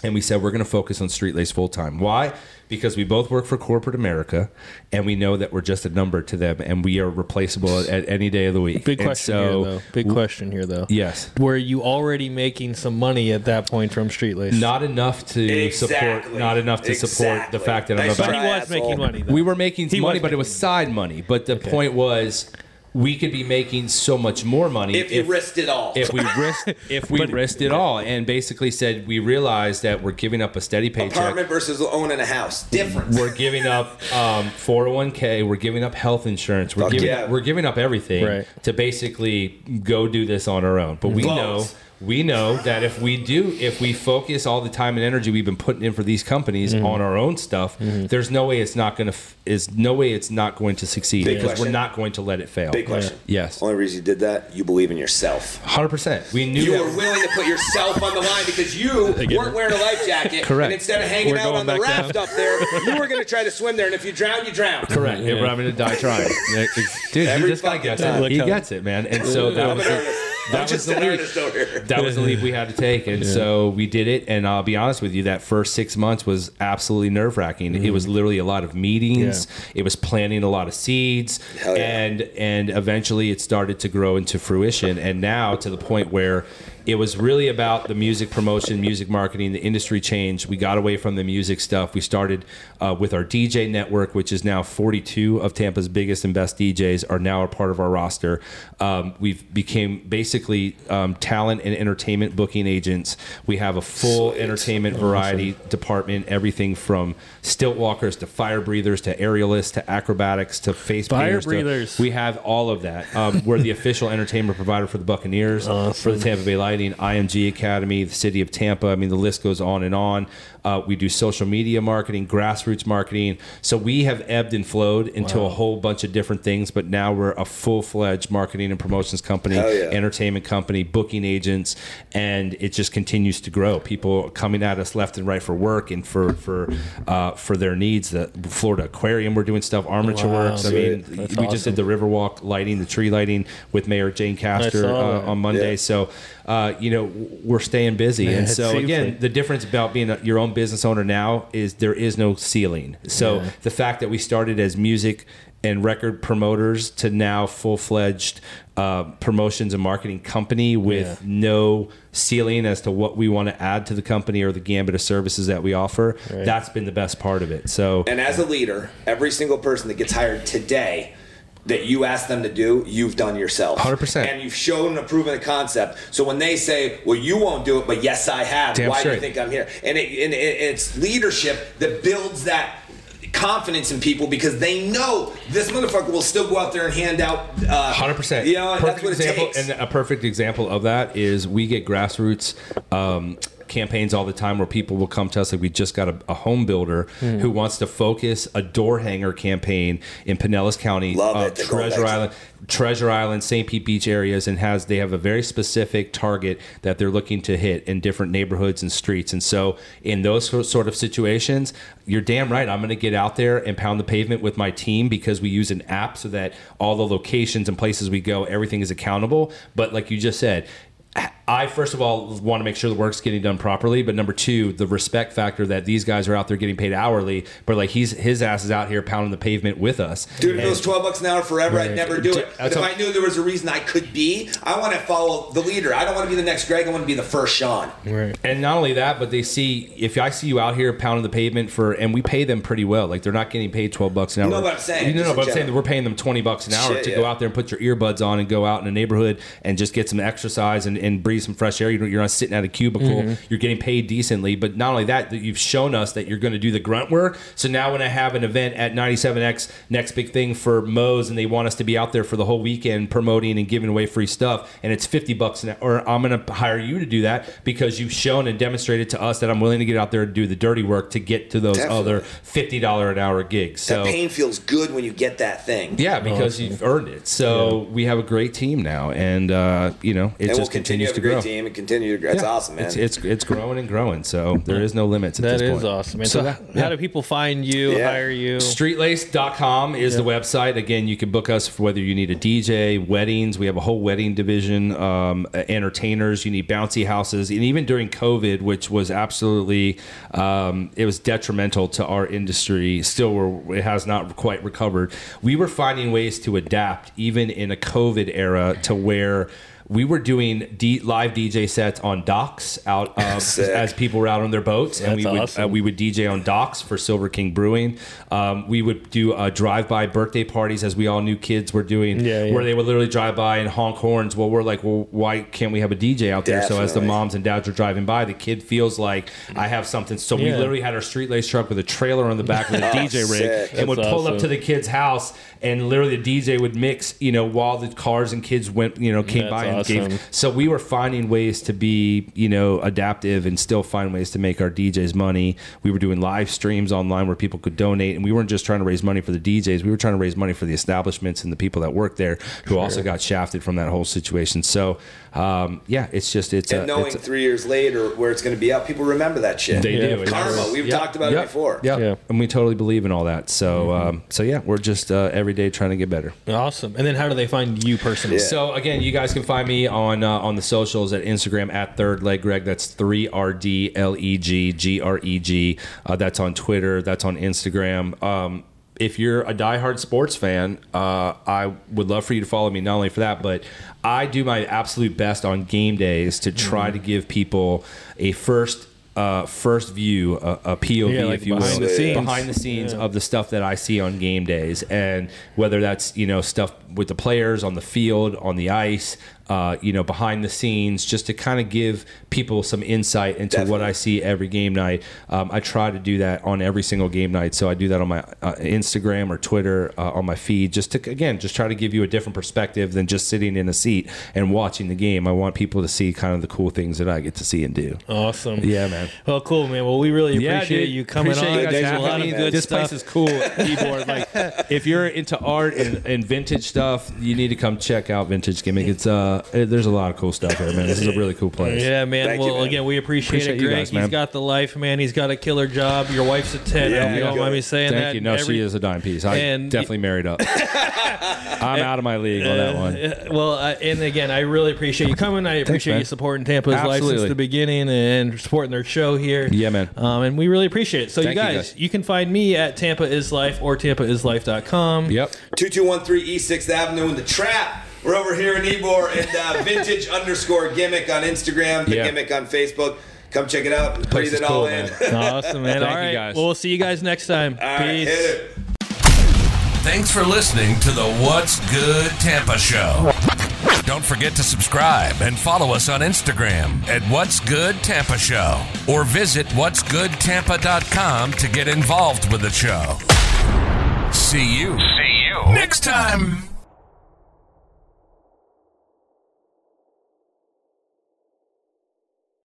and we said we're going to focus on Street Lace full time. Why? Because we both work for corporate America, and we know that we're just a number to them, and we are replaceable at, at any day of the week. Big And question so, here, though. Big question here, though. Yes, Were you already making some money at that point from Street Lace? not enough to support. Not enough to support the fact that I'm Nice about. But he was Asshole. making money. Though. We were making He money, was but it was making side money. But the point was, we could be making so much more money If you risked it all. if we risked if we risked it all, and basically said we realized that we're giving up a steady paycheck. Apartment versus owning a house. Difference. We're giving up um, 401k. We're giving up health insurance. We're Fuck giving yeah. we're giving up everything Right. to basically go do this on our own. But we know Loans. We know that if we do, if we focus all the time and energy we've been putting in for these companies Mm-hmm. on our own stuff, there's no way it's not going to is no way it's not going to succeed Big because question. we're not going to let it fail. Big question. Yes, Only reason you did that, you believe in yourself. hundred percent. We knew You that. were willing to put yourself on the line because you weren't wearing a life jacket. Correct. And instead of hanging We're out on the raft down. up there, you were going to try to swim there. And if you drown, you drown. Correct. If we're having to die trying. Dude, Every this guy gets it. He Look how- gets it, man. And so that was an the, artist. That was the an leap. artist over here. that was the leap we had to take. And so we did it. And I'll be honest with you, that first six months was absolutely nerve wracking. It was mm-hmm. literally a lot of meetings. It was planting a lot of seeds. Yeah. And and eventually it started to grow into fruition. And now to the point where it was really about the music promotion, music marketing, the industry change. We got away from the music stuff. We started uh, with our DJ network, which is now 42 of Tampa's biggest and best DJs are now a part of our roster. Um, we've became basically um, talent and entertainment booking agents. We have a full Sweet. entertainment variety department, everything from stilt walkers to fire breathers to aerialists to acrobatics to face Fire painters to- breathers. we have all of that. Um, we're the official entertainment provider for the Buccaneers, for the Tampa Bay Lightning, IMG Academy, the city of Tampa. I mean, the list goes on and on. Uh, we do social media marketing, grassroots marketing. So we have ebbed and flowed into a whole bunch of different things, but now we're a full fledged marketing and promotions company, yeah. entertainment company, booking agents, and it just continues to grow. People coming at us left and right for work and for for uh, for their needs. The Florida Aquarium, we're doing stuff. Armature Wow, Works. I mean, That's we just did the Riverwalk lighting, the tree lighting with Mayor Jane Castor uh, on Monday. Yeah. So, uh, you know, we're staying busy. Man, and so, again, like- the difference about being a, your own business owner now is there is no ceiling. So, Yeah. the fact that we started as music and record promoters to now full fledged uh, promotions and marketing company with Yeah. no ceiling as to what we want to add to the company or the gambit of services that we offer, Right. that's been the best part of it. So, And as a leader, every single person that gets hired today that you ask them to do, you've done yourself. 100%. And you've shown and proven the concept. So when they say, well, you won't do it, but yes, I have, Damn why do you think I'm here? And, it, and it, it's leadership that builds that confidence in people because they know this motherfucker will still go out there and hand out uh, Hundred percent. You know, perfect that's what example, it takes. and a perfect example of that is we get grassroots um, campaigns all the time where people will come to us like we just got a, a home builder Hmm. who wants to focus a door hanger campaign in Pinellas County, uh. Treasure Island. Treasure Island, St. Pete Beach areas, and has they have a very specific target that they're looking to hit in different neighborhoods and streets. And so, in those sort of situations, you're damn right. I'm going to get out there and pound the pavement with my team because we use an app so that all the locations and places we go, everything is accountable. But like you just said. I first of all want to make sure the work's getting done properly, but number two, the respect factor that these guys are out there getting paid hourly, but like he's his ass is out here pounding the pavement with us. Dude, if it And- was 12 bucks an hour forever, I'd never do it. But if I knew there was a reason I could be, I want to follow the leader. I don't want to be the next Greg. I want to be the first Sean. Right. And not only that, but they see if I see you out here pounding the pavement for, and we pay them pretty well. Like they're not getting paid twelve bucks an hour. know what I'm saying, You know, just in but I'm saying that we're paying them twenty bucks an hour Shit, to yeah. go out there and put your earbuds on and go out in a neighborhood and just get some exercise and, and breathe some fresh air. You know, you're not sitting at a cubicle. Mm-hmm. You're getting paid decently. But not only that, that you've shown us that you're going to do the grunt work. So now when I have an event at 97X, next big thing for Moe's, and they want us to be out there for the whole weekend promoting and giving away free stuff, and it's 50 bucks an hour, or I'm going to hire you to do that because you've shown and demonstrated to us that I'm willing to get out there and do the dirty work to get to those Definitely. other $50 an hour gigs. So that pain feels good when you get that thing. yeah, because you've earned it. So we have a great team now, and uh, you know it And we'll just continue continues to a great grow. team and continue to grow. That's Yeah. awesome, man. It's, it's it's growing and growing. So there is no limits at That this is point. awesome. And so, So, h- yeah. how do people find you, Yeah. hire you? Streetlace.com is the website. Again, you can book us for whether you need a DJ, weddings. We have a whole wedding division, um, entertainers. You need bouncy houses, and even during COVID, which was absolutely, um, it was detrimental to our industry. Still, we're, it has not quite recovered. We were finding ways to adapt, even in a COVID era, to where. We were doing D- live DJ sets on docks out of, as people were out on their boats, and That's we would awesome. uh, we would DJ on docks for Silver King Brewing. Um, we would do uh, drive-by birthday parties, as we all knew kids were doing, Yeah, yeah. where they would literally drive by and honk horns. Well, we're like, well, why can't we have a DJ out there? So as the moms and dads are driving by, the kid feels like I have something. So we literally had our street lace truck with a trailer on the back with a DJ rig, sick. and would That's pull awesome. up to the kid's house, and literally the DJ would mix, you know, while the cars and kids went, you know, came That's by and awesome. gave. So we were finding ways to be, you know, adaptive and still find ways to make our DJs money. We were doing live streams online where people could donate, and we weren't just trying to raise money for the DJs. We were trying to raise money for the establishments and the people that work there who also got shafted from that whole situation. So, um, yeah, it's just it's and a, knowing it's a- three years later where it's going to be out, people remember that shit. they Yeah, do Karma. We've yep, talked about yep, it before. Yep. Yeah. and we totally believe in all that. So, um, so yeah, we're just uh, every day trying to get better. Awesome. And then how do they find you personally? So again, you guys can find me on uh, on the socials at Instagram at Third Leg Greg. That's three R D L E G G R E G. Uh, That's on Twitter. That's on Instagram. Um, if you're a diehard sports fan, uh, I would love for you to follow me. Not only for that, but I do my absolute best on game days to try to give people a first. Uh, first view, a, a POV, Yeah, like if you will, the behind the scenes of the stuff that I see on game days, and whether that's you know stuff with the players on the field, on the ice, uh, you know, behind the scenes, just to kind of give people some insight into what I see every game night. Um, I try to do that on every single game night, so I do that on my uh, Instagram or Twitter uh, on my feed, just to again, just try to give you a different perspective than just sitting in a seat and watching the game. I want people to see kind of the cool things that I get to see and do. Awesome. Yeah, man. Well, cool, man. Well, we really Yeah, appreciate dude. you coming Appreciate on. you guys There's a lot of man. good this stuff. place is cool, keyboard. Like, if you're into art and, and vintage stuff, you need to come check out Vintage Gimmick. It's uh, it- there's a lot of cool stuff here, man. This is a really cool place. Yeah, man. Thank you, well, man. again, we appreciate, Appreciate it, you Greg. guys, He's man. got the life, man. He's got a killer job. Your wife's a ten. Yeah, I you don't mind me saying Thank that. Thank you. No, Every- she is a dime piece. I and- definitely married up. I'm out of my league on that one. Uh, well, uh, and again, I really appreciate you coming. I appreciate man. you supporting Tampa's life since the beginning and supporting their show here. Yeah, man. Um, and we really appreciate it. So, Thank you you, guys, guys. you can find me at Tampa is Life or TampaIsLife.com. Yep. 2213 East 6th Avenue in the trap. We're over here in Ybor and uh, vintage underscore gimmick on Instagram, the Yeah. gimmick on Facebook. Come check it out and breathe is it all cool, in. Awesome, man. Thank All you, guys. Well, we'll see you guys next time. all right, Peace. hit it. Thanks for listening to the What's Good Tampa Show. Don't forget to subscribe and follow us on Instagram at What's Good Tampa Show or visit what'sgoodtampa.com to get involved with the show. See you. See you Next time.